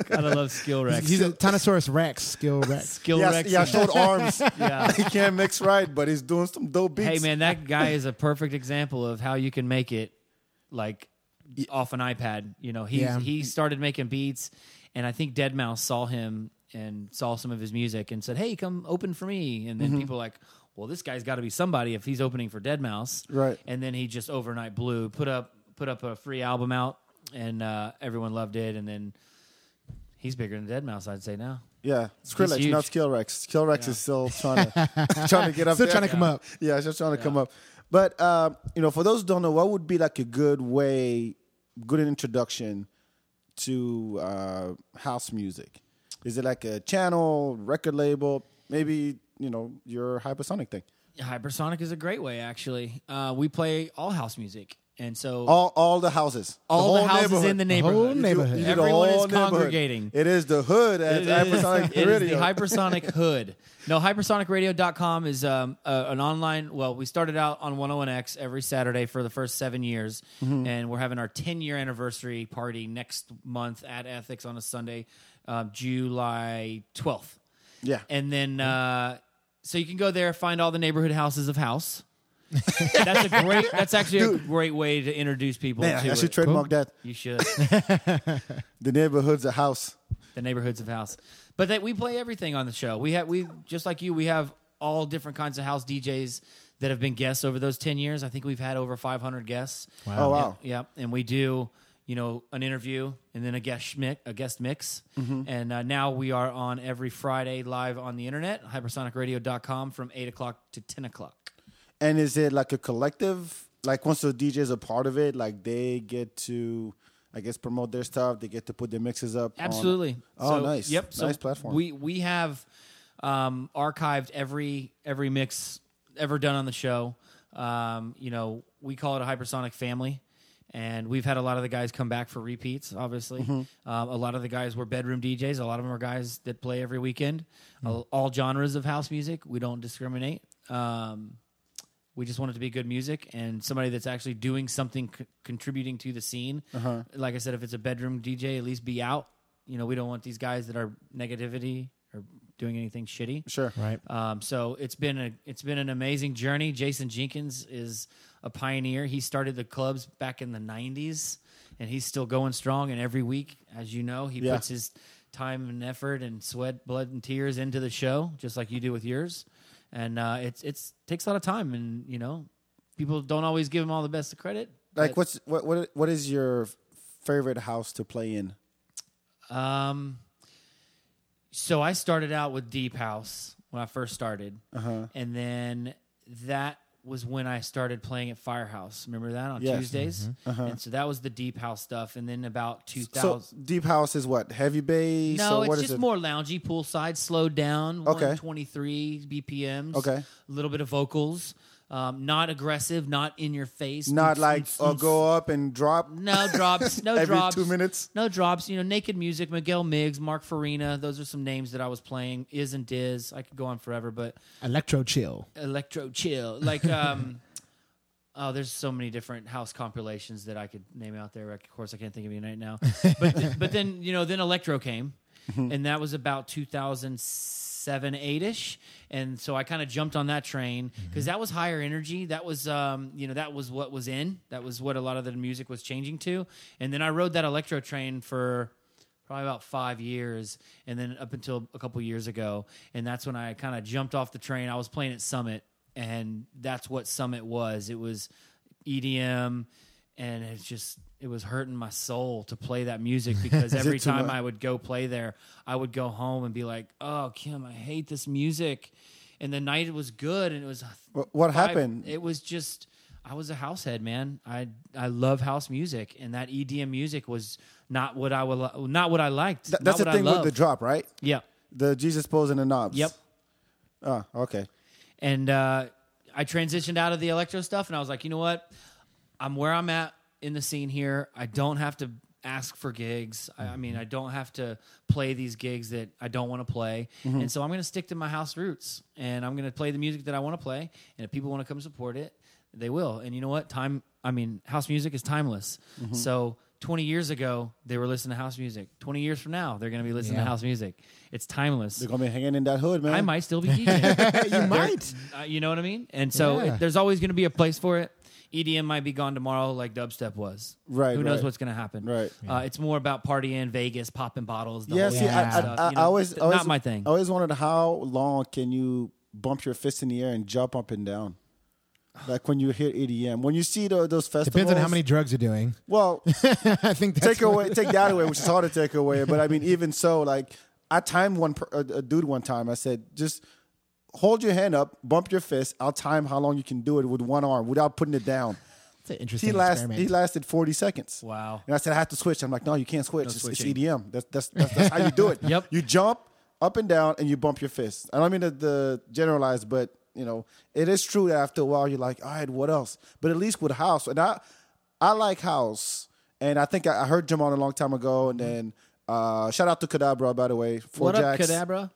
gotta love Skill Rex. He's a Tyrannosaurus Rex. Skill Rex. Skill Yeah, Rex. yeah, short arms. yeah. he can't mix right, but he's doing some dope beats. Hey man, that guy is a perfect example of how you can make it like off an iPad. You know, he Yeah. he started making beats, and I think deadmau5 saw him and saw some of his music and said, "Hey, come open for me." And then Mm-hmm. people were like, "Well, this guy's got to be somebody if he's opening for deadmau5." Right. And then he just overnight blew, put up put up a free album out, and uh, everyone loved it. And then he's bigger than deadmau5, I'd say now. Yeah, Skrillex, not Skill Rex. Skill Rex is still trying to [LAUGHS] trying to get up. Still there. trying to come up. Yeah, just trying to come up. But uh, you know, for those who don't know, what would be like a good way, good introduction to uh, house music? Is it like a channel, record label, maybe you know your hypersonic thing? Hypersonic is a great way, actually. Uh, we play all house music. And so All all the houses. all the, whole houses in the The whole neighborhood. You neighborhood. you the Everyone is neighborhood. congregating. It is the hood at It is, Hypersonic it is Radio. the hypersonic [LAUGHS] hood. No, hypersonicradio.com is um, uh, an online. Well, we started out on 101X every Saturday for the first seven years, Mm-hmm. and we're having our 10 year anniversary party next month at Ethics on a Sunday, uh, July 12th. yeah. And then, uh, so you can go there, find all the neighborhood houses of house. That's a great. [LAUGHS] That's actually a great way to introduce people Man, to I should it. trademark that. You should. [LAUGHS] The neighborhood's a house. the neighborhoods of house. But that we play everything on the show. We have we just like you. We have all different kinds of house DJs that have been guests over those ten years. I think we've had over five hundred guests. Wow. Oh wow. Yeah, and we do you know an interview and then a guest mix, a guest mix, Mm-hmm. and uh, now we are on every Friday live on the internet, hypersonicradio.com from eight o'clock to ten o'clock. And is it like a collective? Like once the DJs are part of it, like they get to, I guess, promote their stuff. They get to put their mixes up. on- Absolutely. Oh, So, nice. Yep. So Nice platform. We we have um, archived every every mix ever done on the show. Um, you know, we call it a hypersonic family. And we've had a lot of the guys come back for repeats. Obviously, Mm-hmm. um, a lot of the guys were bedroom DJs. A lot of them are guys that play every weekend. Mm. All, all genres of house music. We don't discriminate. Um, we just want it to be good music and somebody that's actually doing something, c- contributing to the scene. Uh-huh. Like I said, if it's a bedroom DJ, at least be out. You know, we don't want these guys that are negativity or doing anything shitty. Sure. Right. Um, so it's been a it's been an amazing journey. Jason Jenkins is a pioneer. He started the clubs back in the '90s, and he's still going strong. And every week, as you know, he Yeah. puts his time and effort and sweat, blood, and tears into the show, just like you do with yours. And uh, it's it's takes a lot of time, and you know, people don't always give him all the best of credit. Like what's what what what is your favorite house to play in? Um, so I started out with Deep House when I first started, Uh-huh. and then that was when I started playing at Firehouse. Remember that on Yes. Tuesdays, mm-hmm. uh-huh. and so that was the Deep House stuff. And then about two So thousand. deep house is what heavy bass. no, or it's what is just it? more loungy, poolside, slowed down, Okay. 123 BPMs. Okay. a little bit of vocals, um, not aggressive, not in your face, Not Oomph, like oomph, uh, oomph. go up and drop. [LAUGHS] No drops. No [LAUGHS] Every drops. two minutes? No drops. You know, naked music. Miguel Migs, Mark Farina. Those are some names that I was playing. Is and Diz. I could go on forever, but Electro chill. electro chill. Like, [LAUGHS] um, oh, there's so many different house compilations that I could name out there. Of course, I can't think of any right now. But th- but then you know, then electro came, and that was about 2007, eight ish. And so I kind of jumped on that train because that was higher energy. That was um, you know, that was what was in. That was what a lot of the music was changing to. And then I rode that electro train for probably about five years, and then up until a couple years ago, and that's when I kind of jumped off the train. I was playing at Summit, and that's what Summit was. It was EDM, and it's just it was hurting my soul to play that music [LAUGHS] because every time? I would go play there, I would go home and be like, "Oh, Kim, I hate this music." And the night it was good, and it was What, what five- happened? It was just I was a househead, man. I I love house music, and that EDM music was not what I would not what I liked. Th- that's the thing with the drop, right? yeah. The Jesus pose and the knobs. Yep. Oh, okay. And uh, I transitioned out of the electro stuff, and I was like, you know what? I'm where I'm at in the scene here. I don't have to ask for gigs. I, I mean, mm-hmm. I don't have to play these gigs that I don't want to play. Mm-hmm. And so I'm going to stick to my house roots, and I'm going to play the music that I want to play. And if people want to come support it, they will. And you know what? Time. I mean, house music is timeless. Mm-hmm. So. 20 years ago, they were listening to house music. 20 years from now, they're going to be listening Yeah. to house music. It's timeless. They're gonna be hanging in that hood, man. I might still be [LAUGHS] DJing. you might. Uh, you know what I mean? And so Yeah. it, there's always going to be a place for it. EDM might be gone tomorrow, like dubstep was. Right, Who knows right. what's going to happen? Right. Uh, it's more about partying, Vegas, popping bottles. The Yeah, whole see, I, Yeah. I, stuff, I, you know? I always, Th- always, not my thing. I always wondered how long can you bump your fist in the air and jump up and down, like when you hear EDM. When you see the, those festivals, Depends on how many drugs you're doing. Well, [LAUGHS] I think that's take away, take that away, which is hard to take away. But I mean, [LAUGHS] even so, like I timed one a, a dude one time. I said, just hold your hand up, bump your fist. I'll time how long you can do it with one arm without putting it down. [LAUGHS] It's an interesting He last experiment. he lasted forty seconds. Wow. And I said I have to switch. I'm like, no, you can't switch. No it's, it's. EDM. That's that's that's, that's how you do it. [LAUGHS] Yep. You jump up and down and you bump your fist. I don't mean to the generalize, but you know, it is true that after a while you're like, all right, what else? But at least with house, and I I like house, and I think I, I heard Jamon a long time ago, and then uh, shout out to Cadabra by the way. For what up, Jacks. Cadabra?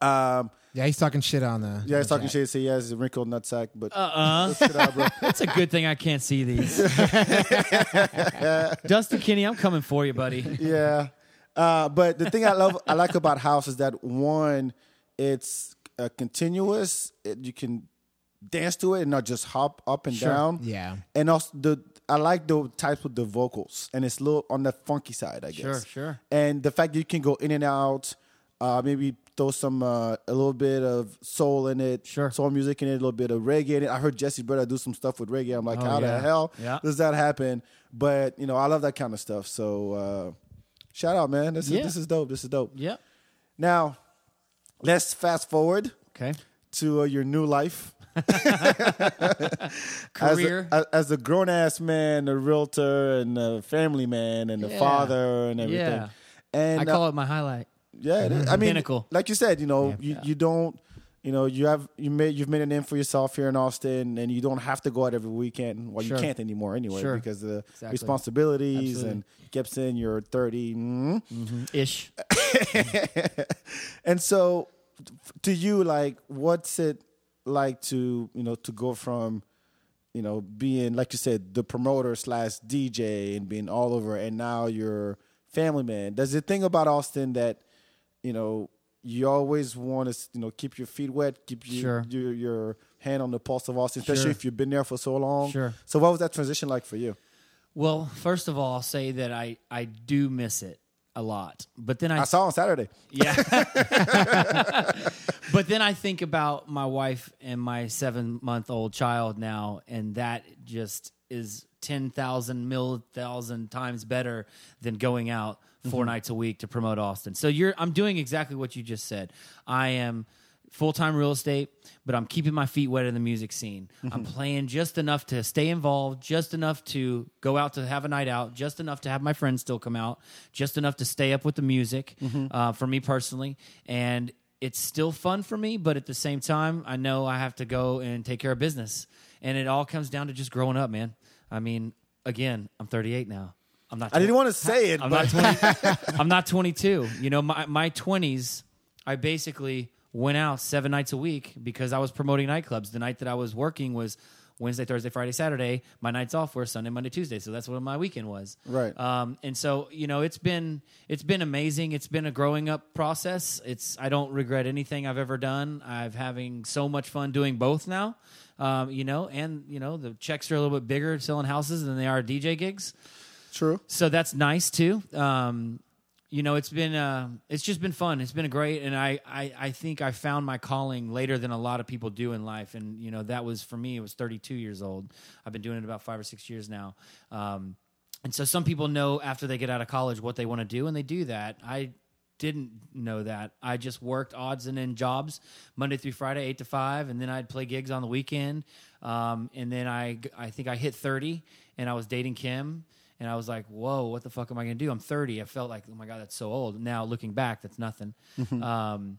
Um, Yeah, he's talking shit on the. yeah, he's talking Jack. shit. So he has a wrinkled nutsack, but Uh-uh. [LAUGHS] That's It's a good thing I can't see these. [LAUGHS] Dustin Kinney, I'm coming for you, buddy. yeah. Uh, but the thing I love, I like about house is that one, it's uh, continuous. It, you can dance to it and not just hop up and Sure. down. Yeah. And also the I like the types with the vocals, and it's a little on the funky side, I guess. Sure, sure. And the fact that you can go in and out, uh, maybe throw some uh, a little bit of soul in it, Sure. soul music in it, a little bit of reggae in it. I heard Jesse Brother do some stuff with reggae. I'm like, Oh, how yeah. the hell Yeah. does that happen? But you know, I love that kind of stuff. So uh, shout out, man. This Yeah. is this is dope. This is dope. Yep. Now, let's fast forward Okay. to uh, your new life. [LAUGHS] Career. As a, as a grown ass man, a realtor, and a family man, and a father, and everything. Yeah. And I uh, call it my highlight. Yeah, it is. I mean, Pinnacle. like you said, you know, you, you don't, you know, you have you made you've made a name for yourself here in Austin, and you don't have to go out every weekend. Well, Sure. you can't anymore anyway Sure. because of the Exactly. responsibilities and Gibson, you're 30, mm. Ish. [LAUGHS] and so f- to you, like, what's it like to you know to go from you know being like you said the promoter slash DJ and being all over, and now you're family man. Does the thing about Austin that you know you always want to you know keep your feet wet, keep your Sure. your, your hand on the pulse of Austin, especially Sure. if you've been there for so long. Sure. So what was that transition like for you? Well, first of all, I'll say that I, I do miss it a lot. But then I, I saw on Saturday. Yeah. [LAUGHS] but then I think about my wife and my seven month old child now, and that just is 10,000 mil thousand times better than going out 4 mm-hmm. nights a week to promote Austin. So you're, I'm doing exactly what you just said. I am full time real estate, but I'm keeping my feet wet in the music scene. I'm mm-hmm. playing just enough to stay involved, just enough to go out to have a night out, just enough to have my friends still come out, just enough to stay up with the music mm-hmm. uh, for me personally. And it's still fun for me, but at the same time, I know I have to go and take care of business. And it all comes down to just growing up, man. I mean, again, I'm 38 now. I'm not. I didn't want to say it, I'm but not 20, [LAUGHS] I'm not 22. You know, my my 20s, I basically went out seven nights a week because I was promoting nightclubs. The night that I was working was Wednesday, Thursday, Friday, Saturday. My nights off were Sunday, Monday, Tuesday. So that's what my weekend was. Right. Um, and so you know, it's been it's been amazing. It's been a growing up process. It's I don't regret anything I've ever done. I've having so much fun doing both now. Um, you know, and you know the checks are a little bit bigger selling houses than they are DJ gigs true. so that's nice too. Um, you know, it's been uh, it's just been fun. It's been great, and I, I I think I found my calling later than a lot of people do in life. And you know, that was for me. It was 32 years old. I've been doing it about five or six years now. Um, and so some people know after they get out of college what they want to do, and they do that. I didn't know that. I just worked odds and end jobs Monday through Friday, eight to five, and then I'd play gigs on the weekend. Um, and then I, I think I hit 30, and I was dating Kim, and I was like, "Whoa, what the fuck am I gonna do?" I'm 30. I felt like, "Oh my god, that's so old." Now looking back, that's nothing. Um,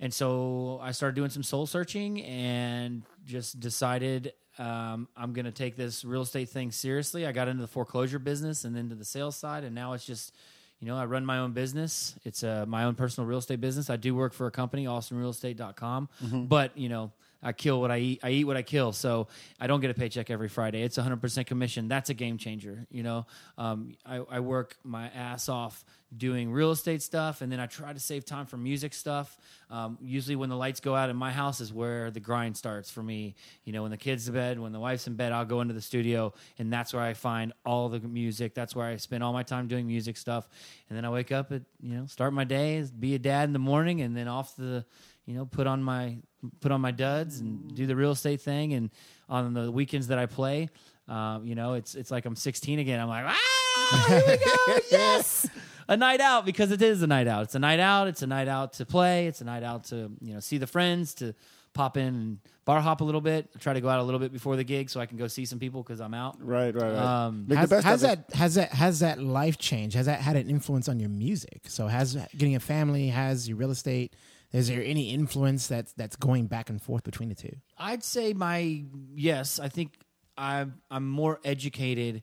and so I started doing some soul searching and just decided um, I'm going to take this real estate thing seriously. I got into the foreclosure business and then to the sales side, and now it's just, you know, I run my own business. It's uh, my own personal real estate business. I do work for a company, austinrealestate.com, but, you know, I kill what I eat. I eat what I kill. So I don't get a paycheck every Friday. It's 100% commission. That's a game changer. You know, um, I, I work my ass off doing real estate stuff, and then I try to save time for music stuff. Um, usually, when the lights go out in my house, is where the grind starts for me. You know, when the kids in bed, when the wife's in bed, I'll go into the studio, and that's where I find all the music. That's where I spend all my time doing music stuff, and then I wake up at you know start my day, be a dad in the morning, and then off the you know put on my put on my duds and do the real estate thing, and on the weekends that I play. Um, you know, it's it's like I'm 16 again. I'm like, ah, here we go, [LAUGHS] yes, a night out because it is a night out. It's a night out. It's a night out to play. It's a night out to you know see the friends, to pop in and bar hop a little bit. Try to go out a little bit before the gig so I can go see some people because I'm out. Right, right, right. Um, Make has, the best has of it. that has that has that life change? Has that had an influence on your music? So has getting a family, has your real estate? Is there any influence that's that's going back and forth between the two? I'd say my yes. I think I'm I'm more educated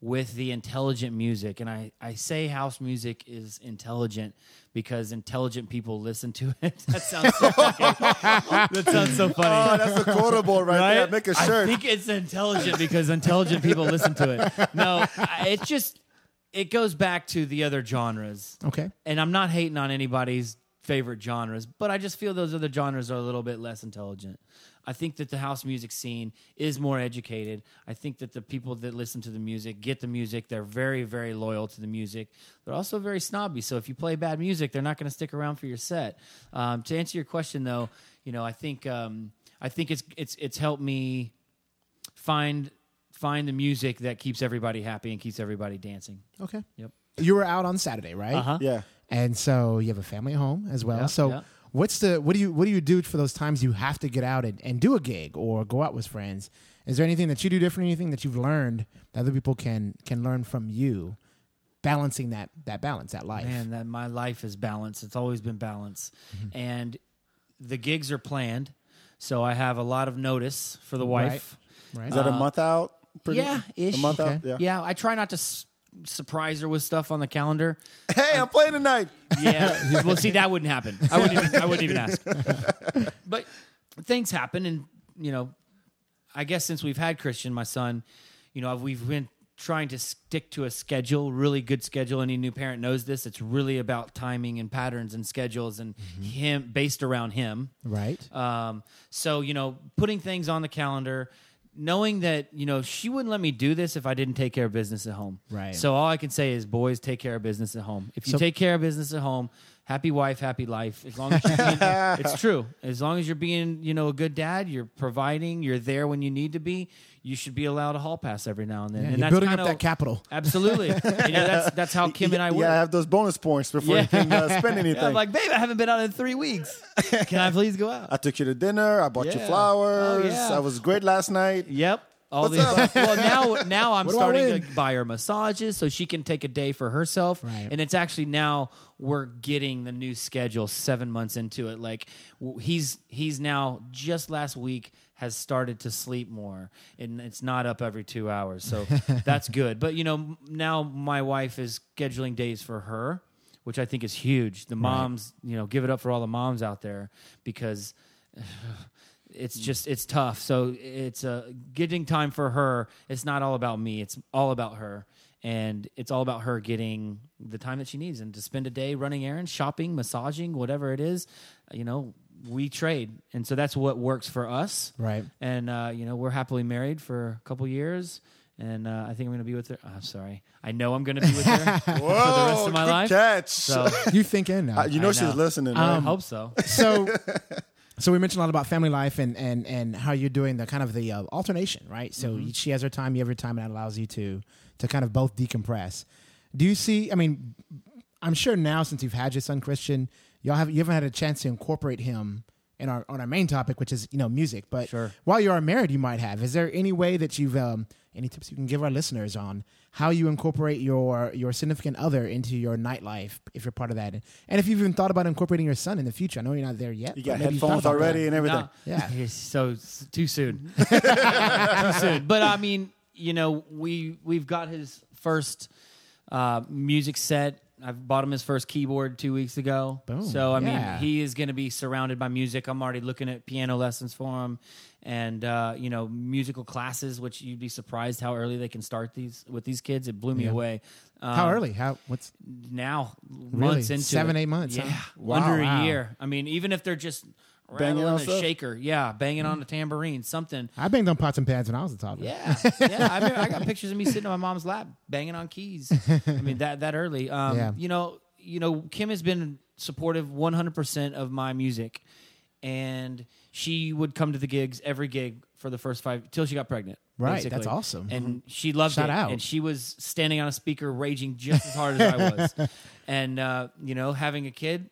with the intelligent music. And I, I say house music is intelligent because intelligent people listen to it. [LAUGHS] that sounds so [LAUGHS] That sounds so funny. Oh, that's a quotable right, there. Make a shirt. I think it's intelligent because intelligent people listen to it. No, I- it's just it goes back to the other genres. Okay. And I'm not hating on anybody's favorite genres, but I just feel those other genres are a little bit less intelligent. I think that the house music scene is more educated. I think that the people that listen to the music get the music. They're very, very loyal to the music. They're also very snobby. So if you play bad music, they're not going to stick around for your set. Um, to answer your question, though, you know, I think um, I think it's it's it's helped me find find the music that keeps everybody happy and keeps everybody dancing. Okay. Yep. You were out on Saturday, right? Uh-huh. Yeah. And so you have a family at home as well. Yeah, so yeah. what's the what do you what do you do for those times you have to get out and, and do a gig or go out with friends? Is there anything that you do different? Anything that you've learned that other people can can learn from you? Balancing that that balance, that life. Man, that my life is balanced. It's always been balanced, mm-hmm. and the gigs are planned, so I have a lot of notice for the wife. Right. Is that a uh, month out? Pretty- Yeah, ish. A month out? Yeah. Yeah, I try not to s- surprise her with stuff on the calendar. Hey, I'm playing tonight. Yeah. well, see, that wouldn't happen. I wouldn't. Even, I wouldn't even ask. [LAUGHS] But things happen, and you know, I guess since we've had Christian, my son, you know, we've been trying to stick to a schedule, really good schedule. Any new parent knows this. It's really about timing and patterns and schedules, and him based around him. right. Um, so you know, putting things on the calendar, knowing that you know she wouldn't let me do this if I didn't take care of business at home. Right. So all I can say is, boys, take care of business at home. If you So- take care of business at home, happy wife, happy life. As long as you're being, [LAUGHS] it's true. As long as you're being, you know, a good dad, you're providing, you're there when you need to be. You should be allowed a hall pass every now and then. Yeah, and you're that's building up kinda- that capital. [LAUGHS] Absolutely. you know, that's [LAUGHS] that's how Kim and I you work. gotta have those bonus points before Yeah. you can uh, spend anything. [LAUGHS] Yeah, I'm like, babe, I haven't been out in three weeks. Can I please go out? I took you to dinner. I bought you flowers. Oh, yeah. I was great last night. Yep. All What's these. up? Well, now now I'm What do I starting to buy her massages so she can take a day for herself. Right. And it's actually now we're getting the new schedule seven months into it. Like he's he's now just last week has started to sleep more and it's not up every two hours. So [LAUGHS] that's good. But you know now my wife is scheduling days for her. Which I think is huge. The moms, you know, give it up for all the moms out there because [SIGHS] it's just it's tough. So it's uh, getting time for her. It's not all about me. It's all about her, and it's all about her getting the time that she needs and to spend a day running errands, shopping, massaging, whatever it is. You know, we trade, and so that's what works for us. Right. And uh, you know, we're happily married for a couple years. And uh, I think I'm going to be with her. I'm sorry. I know I'm going to be with her [LAUGHS] for the rest of my good life. catch. So [LAUGHS] You think in now. Uh, you know I she's know. listening. I right? hope so. [LAUGHS] so so we mentioned a lot about family life and and and how you're doing the kind of the uh, alternation right so Mm-hmm. she has her time you have your time and that allows you to to kind of both decompress do you see i mean i'm sure now since you've had your son christian y'all have you haven't had a chance to incorporate him in our on our main topic which is you know music but Sure. while you are married you might have is there any way that you've um any tips you can give our listeners on how you incorporate your your significant other into your nightlife if you're part of that and if you've even thought about incorporating your son in the future i know you're not there yet You got maybe headphones already that. and everything. No. Yeah. [LAUGHS] It's so too soon. [LAUGHS] too soon. But I mean, you know, we we've got his first uh, music set. I bought him his first keyboard two weeks ago. Boom. So I Yeah. mean, he is going to be surrounded by music. I'm already looking at piano lessons for him, and uh, you know, musical classes. Which you'd be surprised how early they can start these with these kids. It blew me Yeah. away. Um, how early how what's now? Months into Seven, it. eight months, Yeah, huh? under Wow. a year. I mean, even if they're just Banging on a stuff? shaker, yeah, banging on a tambourine, something. i banged on pots and pans when i was a toddler Yeah, yeah. I, remember, I got pictures of me sitting on my mom's lap, banging on keys. I mean that that early. Um, Yeah. You know, you know, Kim has been supportive 100 percent of my music, and she would come to the gigs every gig for the first five till she got pregnant. Right, basically. that's awesome. And she loved Shout it. out. And she was standing on a speaker, raging just as hard as I was. [LAUGHS] And uh, you know, having a kid,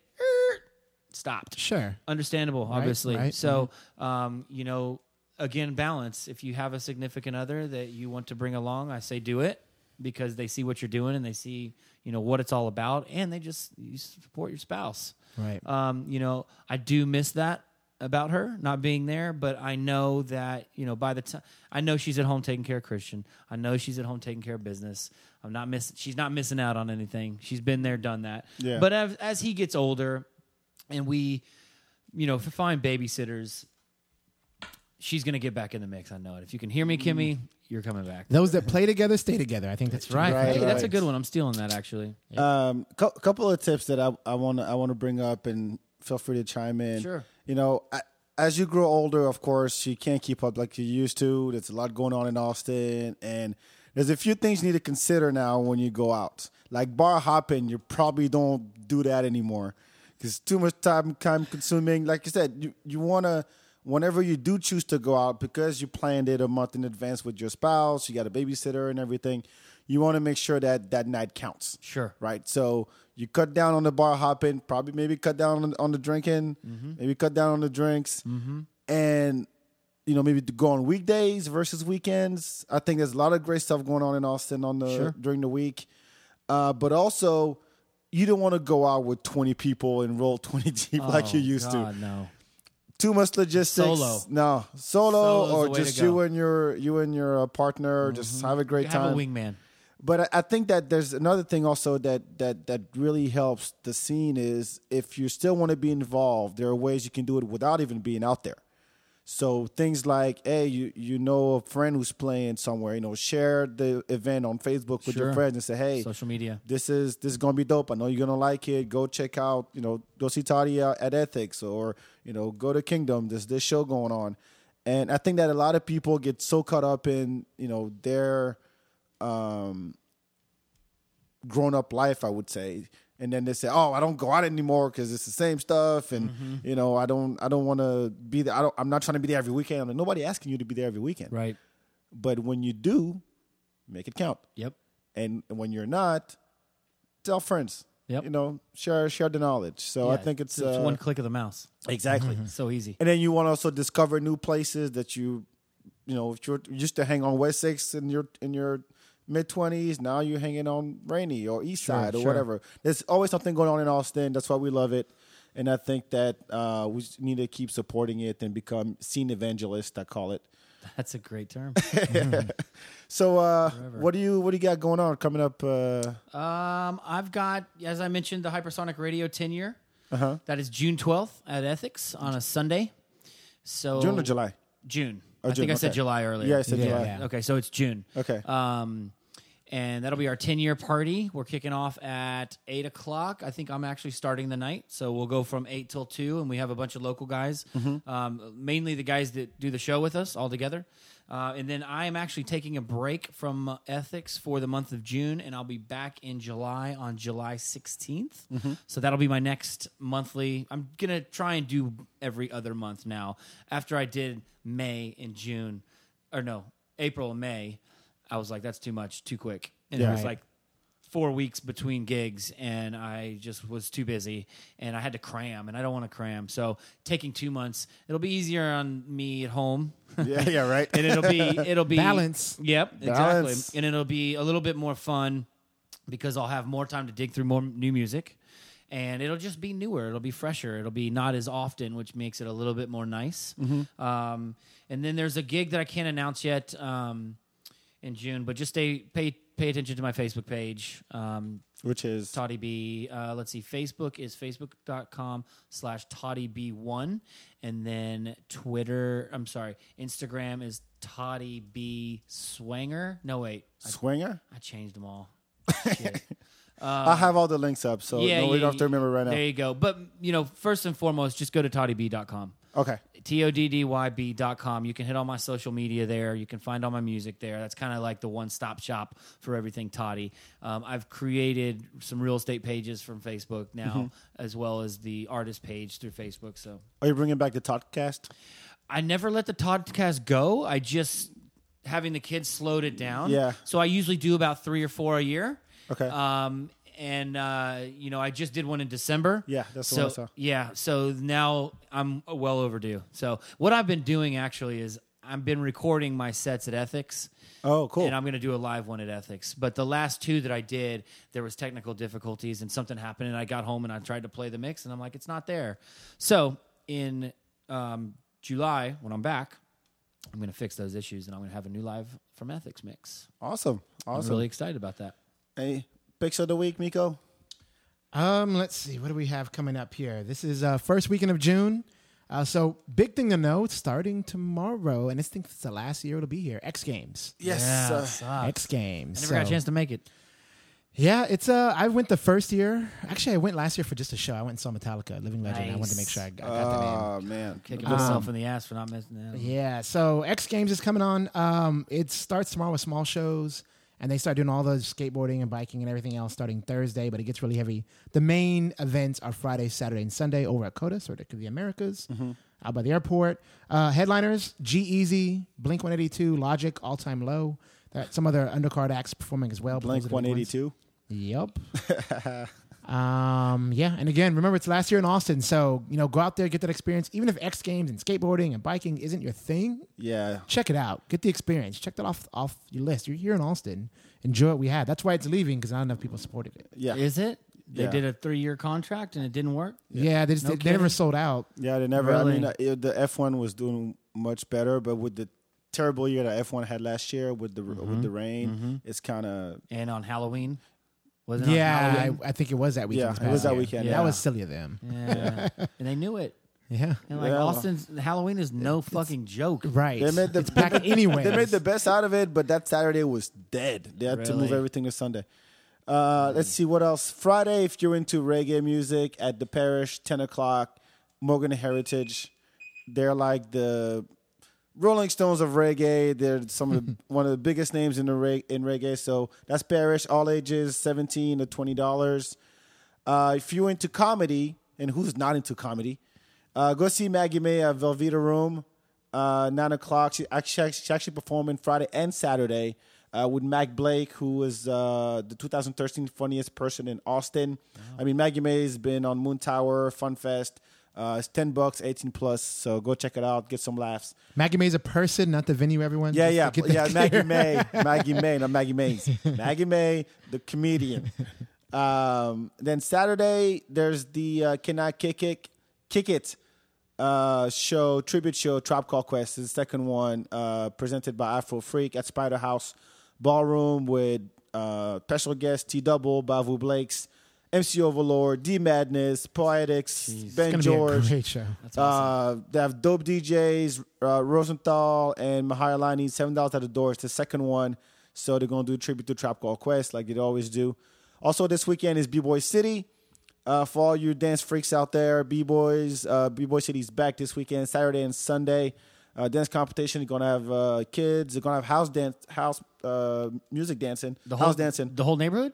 stopped sure understandable obviously right. so um, you know again balance if you have a significant other that you want to bring along i say do it because they see what you're doing and they see you know what it's all about and they just you support your spouse right um, you know i do miss that about her not being there, but I know that you know by the time I know she's at home taking care of Christian. I know she's at home taking care of business. I'm not missing She's not missing out on anything. She's been there, done that. Yeah. But as, as he gets older, and we, you know, find babysitters, she's gonna get back in the mix. I know it. If you can hear me, Kimmy, you're coming back. Those that play together stay together. I think that's Right. Right, hey, that's a right. good one. I'm stealing that actually. Um, cou- couple of tips that I I want to I want to bring up, and feel free to chime in. Sure. You know, I, as you grow older, of course, you can't keep up like you used to. There's a lot going on in Austin, and there's a few things you need to consider now when you go out. Like bar hopping, you probably don't do that anymore because too much time time consuming. Like you said, you you want to whenever you do choose to go out because you planned it a month in advance with your spouse, you got a babysitter and everything. You want to make sure that that night counts Sure. right? So you cut down on the bar hopping, probably maybe cut down on, on the drinking, Mm-hmm. maybe cut down on the drinks, and you know maybe to go on weekdays versus weekends. I think there's a lot of great stuff going on in Austin on the Sure. during the week, uh, but also you don't want to go out with 20 people and roll [LAUGHS] 20 deep like you Oh, used God, to. No. Too much logistics. Solo. No, solo Solo's or just you and your you and your uh, partner just have a great You time. have a wingman. But I, I think that there's another thing also that that that really helps the scene is if you still want to be involved, there are ways you can do it without even being out there. So things like, hey, you you know a friend who's playing somewhere, you know, share the event on Facebook with Sure. your friends and say, hey, Social media. this is this is gonna be dope. I know you're gonna like it. Go check out, you know, go see at at Ethics or you know, go to Kingdom. There's this show going on, and I think that a lot of people get so caught up in you know their um, grown up life, I would say, and then they say, "Oh, I don't go out anymore because it's the same stuff," and Mm-hmm. you know, I don't I don't want to be there. I don't, I'm not trying to be there every weekend. I'm like, nobody asking you to be there every weekend, Right. but when you do, make it count Yep. and when you're not, tell friends. Yep. You know, share share the knowledge. So I think it's, it's uh, one click of the mouse. exactly. [LAUGHS] So easy. And then you want to also discover new places that you, you know, if you're used to hang on West Six in your in your mid twenties, now you're hanging on Rainey or East Side or sure. whatever. There's always something going on in Austin. That's why we love it. And I think that uh, we need to keep supporting it and become scene evangelists. I call it. [LAUGHS] That's a great term. [LAUGHS] So, uh, what do you what do you got going on coming up? Uh, um, I've got, as I mentioned, the Hypersonic Radio 10 year. Uh-huh. That is June 12th at Ethics on a Sunday. So June or July? June. Oh, I think June, I said. July earlier. Yeah, I said Yeah, July. yeah. Okay, so it's June. Okay. Um, and that'll be our 10 year party. We're kicking off at 8 o'clock. I think I'm actually starting the night. So we'll go from 8 till 2, and we have a bunch of local guys, Mm-hmm. um, mainly the guys that do the show with us all together. Uh, and then I am actually taking a break from uh, ethics for the month of June, and I'll be back in July on July 16th. Mm-hmm. So that'll be my next monthly. I'm going to try and do every other month now. After I did May and June, or no, April and May, I was like, that's too much, too quick. And Yeah. it was like four weeks between gigs, and I just was too busy, and I had to cram, and I don't want to cram. So taking two months, it'll be easier on me at home. yeah, yeah, right. [LAUGHS] and it'll be it'll be Balance. Yep, Balance. exactly. And it'll be a little bit more fun because I'll have more time to dig through more new music. And it'll just be newer. It'll be fresher. It'll be not as often, which makes it a little bit more nice. Um, and then there's a gig that I can't announce yet um, in June, but just stay pay pay attention to my Facebook page. Um, Which is Toddy B. Uh, let's see. Facebook is facebook.com slash Toddy B1. And then Twitter, I'm sorry, Instagram is Toddy B Swanger. No, wait. I, Swinger. I changed them all. [LAUGHS] Shit. I have all the links up, so no, we don't have to remember right now. There you go. But, you know, first and foremost, just go to toddyb.com. Okay. T O D D Y B dot com. You can hit all my social media there. You can find all my music there. That's kind of like the one stop shop for everything Toddy. Um, I've created some real estate pages from Facebook now, Mm-hmm. as well as the artist page through Facebook. So Are you bringing back the podcast? I never let the Toddcast go. I just having the kids slowed it down. Yeah. So I usually do about three or four a year. Okay. Um, and uh, you know, I just did one in December. Yeah, that's the so, one I saw. Yeah, so now I'm well overdue. So what I've been doing actually is I've been recording my sets at Ethics. Oh, cool. And I'm going to do a live one at Ethics. But the last two that I did, there was technical difficulties and something happened, and I got home and I tried to play the mix, and I'm like, it's not there. So in um, July when I'm back, I'm going to fix those issues and I'm going to have a new live from Ethics mix. Awesome. I'm really excited about that. Hey, picks of the week, Miko. Um, let's see. What do we have coming up here? This is uh, first weekend of June. Uh, so big thing to know, starting tomorrow, and I think it's the last year it'll be here. X Games. Yes. Yeah, uh. X Games. I never got a chance to make it. Yeah, it's uh I went the first year. Actually, I went last year for just a show. I went and saw Metallica, Living Legend. I wanted to make sure I, I got the name. oh man. Kicking myself in the ass for not missing that. Yeah, so X Games is coming on. Um, it starts tomorrow with small shows, and they start doing all the skateboarding and biking and everything else starting Thursday. But it gets really heavy. The main events are Friday, Saturday, and Sunday over at CODIS or the, the Americas, out by the airport. Uh, headliners: G-Eazy, Blink One Eighty Two, Logic, All Time Low. That some other undercard acts performing as well. but those Blank are the big ones. 182. Yep. [LAUGHS] um, yeah, and again, remember it's last year in Austin, so you know, go out there, get that experience. Even if X Games and skateboarding and biking isn't your thing, Yeah. check it out. Get the experience. Check that off off your list. You're here in Austin. Enjoy what we had. That's why it's leaving because not enough people supported it. Yeah. Is it? They Yeah. did a three year contract and it didn't work? Yeah, they, just, No they, they never sold out. Yeah, they never. I mean, uh, it- the F1 was doing much better, but with the terrible year that F1 had last year with the Mm-hmm. with the rain, it's kind of And on Halloween? Was it on Yeah, Halloween? I, I think it was that weekend. Yeah, it was that year. weekend, That yeah. was silly of them. Yeah. [LAUGHS] and they knew it. Yeah, And like Yeah. Austin's Halloween is no fucking joke. right. they made the it's back anyway. [LAUGHS] they made the best out of it, but that Saturday was dead. They had to move Really? everything to Sunday. Uh, let's see what else. Friday, if you're into reggae music at the Parish, ten o'clock, Morgan Heritage. They're like the Rolling Stones of reggae. They're some of the, [LAUGHS] one of the biggest names in the reg- in reggae. So that's Parish, all ages, seventeen to twenty dollars. Uh, if you're into comedy, and who's not into comedy, uh, go see Maggie May at Velveeta Room, uh, nine o'clock. She actually she's actually performing Friday and Saturday uh, with Mac Blake, who was uh, the 2013 funniest person in Austin. I mean, Maggie May has been on Moon Tower, Fun Fest. Uh, it's ten bucks, eighteen plus. So go check it out, get some laughs. Maggie May's a person, not the venue. Everyone. Yeah, yeah, yeah. Maggie. May, [LAUGHS] Maggie May, not Maggie Mays. Maggie May, the comedian. Um, then Saturday, there's the uh, Can I Kick It, Kick It uh, show, tribute show, Tribe Called Quest. Is the second one uh, presented by Afro Freak at Spider House Ballroom with uh, special guest T Double, Bavu Blakes, MC Overlord, D Madness, Poetics, It's Ben George. be a great show. Uh, they have dope DJs, uh, Rosenthal and Mahailani. Seven dollars at the door. It's the second one, so they're gonna do a tribute to Tribe Called Quest like they always do. Also, this weekend is B Boy City. Uh, for all you dance freaks out there, B Boys, uh, B Boy City's back this weekend, Saturday and Sunday. Uh, dance competition. You're gonna have uh, kids. They're gonna have house dance, house uh, music dancing, The house dancing. The whole neighborhood?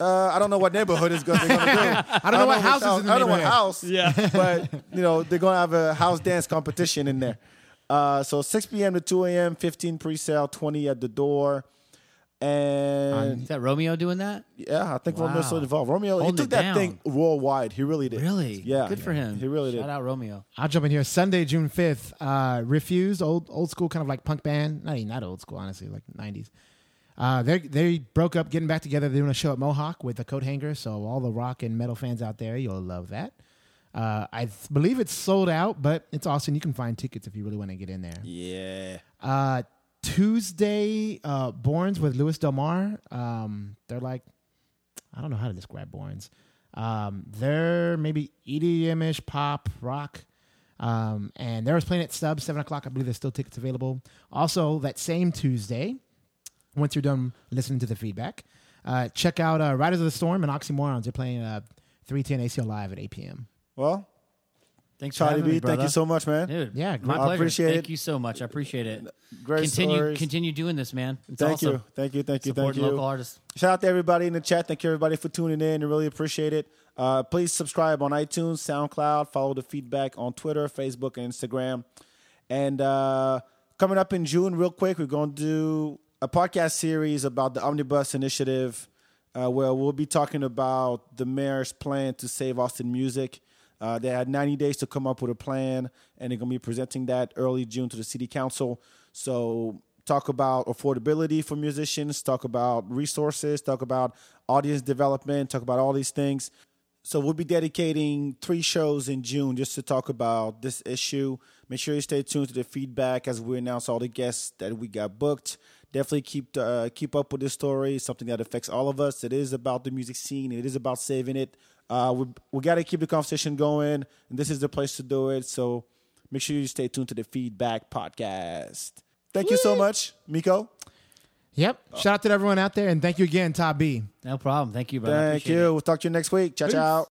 Uh, I don't know what neighborhood is going to do. [LAUGHS] I don't know what which house is in the I don't know what neighborhood. house. Yeah. [LAUGHS] but you know they're going to have a house dance competition in there. Uh, so 6 p.m. to 2 a.m. 15 pre-sale, 20 at the door. And Is that Romeo doing that? yeah, I think Wow. Romeo's still involved. Romeo, he Holding took it that down. thing worldwide. He really did. Really? Yeah. Good for him. He really did. Shout did. out Romeo. I'll jump in here. Sunday, June fifth. Uh, Refused, old old school, kind of like punk band. Not even not old school, honestly, like nineties. Uh, they they broke up, getting back together. They're doing a show at Mohawk with the coat hanger. So all the rock and metal fans out there, you'll love that. Uh, I th- believe it's sold out, but it's awesome. You can find tickets if you really want to get in there. Yeah. Uh, Tuesday, uh, Borns with Lewis Del Mar. Um, they're like, I don't know how to describe Borns. Um, they're maybe EDM-ish pop rock. Um, and they're playing at Sub seven o'clock. I believe there's still tickets available. Also, that same Tuesday, once you're done listening to the feedback, uh, check out uh, Riders of the Storm and Oxymorons. They're playing uh, 310 ACL live at 8 p.m. Well, Thanks for Charlie having B, me, brother. thank you so much, man. Dude, Yeah, my. I pleasure. appreciate Thank it. you so much. I appreciate it. Great continue, stories. continue doing this, man. It's Thank awesome. you. Thank you. Thank you. Supporting thank you. local artists. Shout out to everybody in the chat. Thank you everybody for tuning in. I really appreciate it. Uh, please subscribe on iTunes, SoundCloud. Follow the feedback on Twitter, Facebook, and Instagram. And uh, coming up in June, real quick, we're going to do a podcast series about the Omnibus Initiative, uh, where we'll be talking about the mayor's plan to save Austin music. Uh, they had 90 days to come up with a plan, and they're going to be presenting that early June to the city council. So, talk about affordability for musicians, talk about resources, talk about audience development, talk about all these things. So we'll be dedicating three shows in June just to talk about this issue. Make sure you stay tuned to the feedback as we announce all the guests that we got booked. Definitely keep uh, keep up with this story. It's something that affects all of us. It is about the music scene. It is about saving it. Uh, we we got to keep the conversation going, and this is the place to do it. So make sure you stay tuned to the feedback podcast. Thank you so much, Miko. Yep. Shout out to everyone out there, and thank you again, Todd B. No problem. Thank you, brother. Thank appreciate it. you. We'll talk to you next week. Ciao, ciao.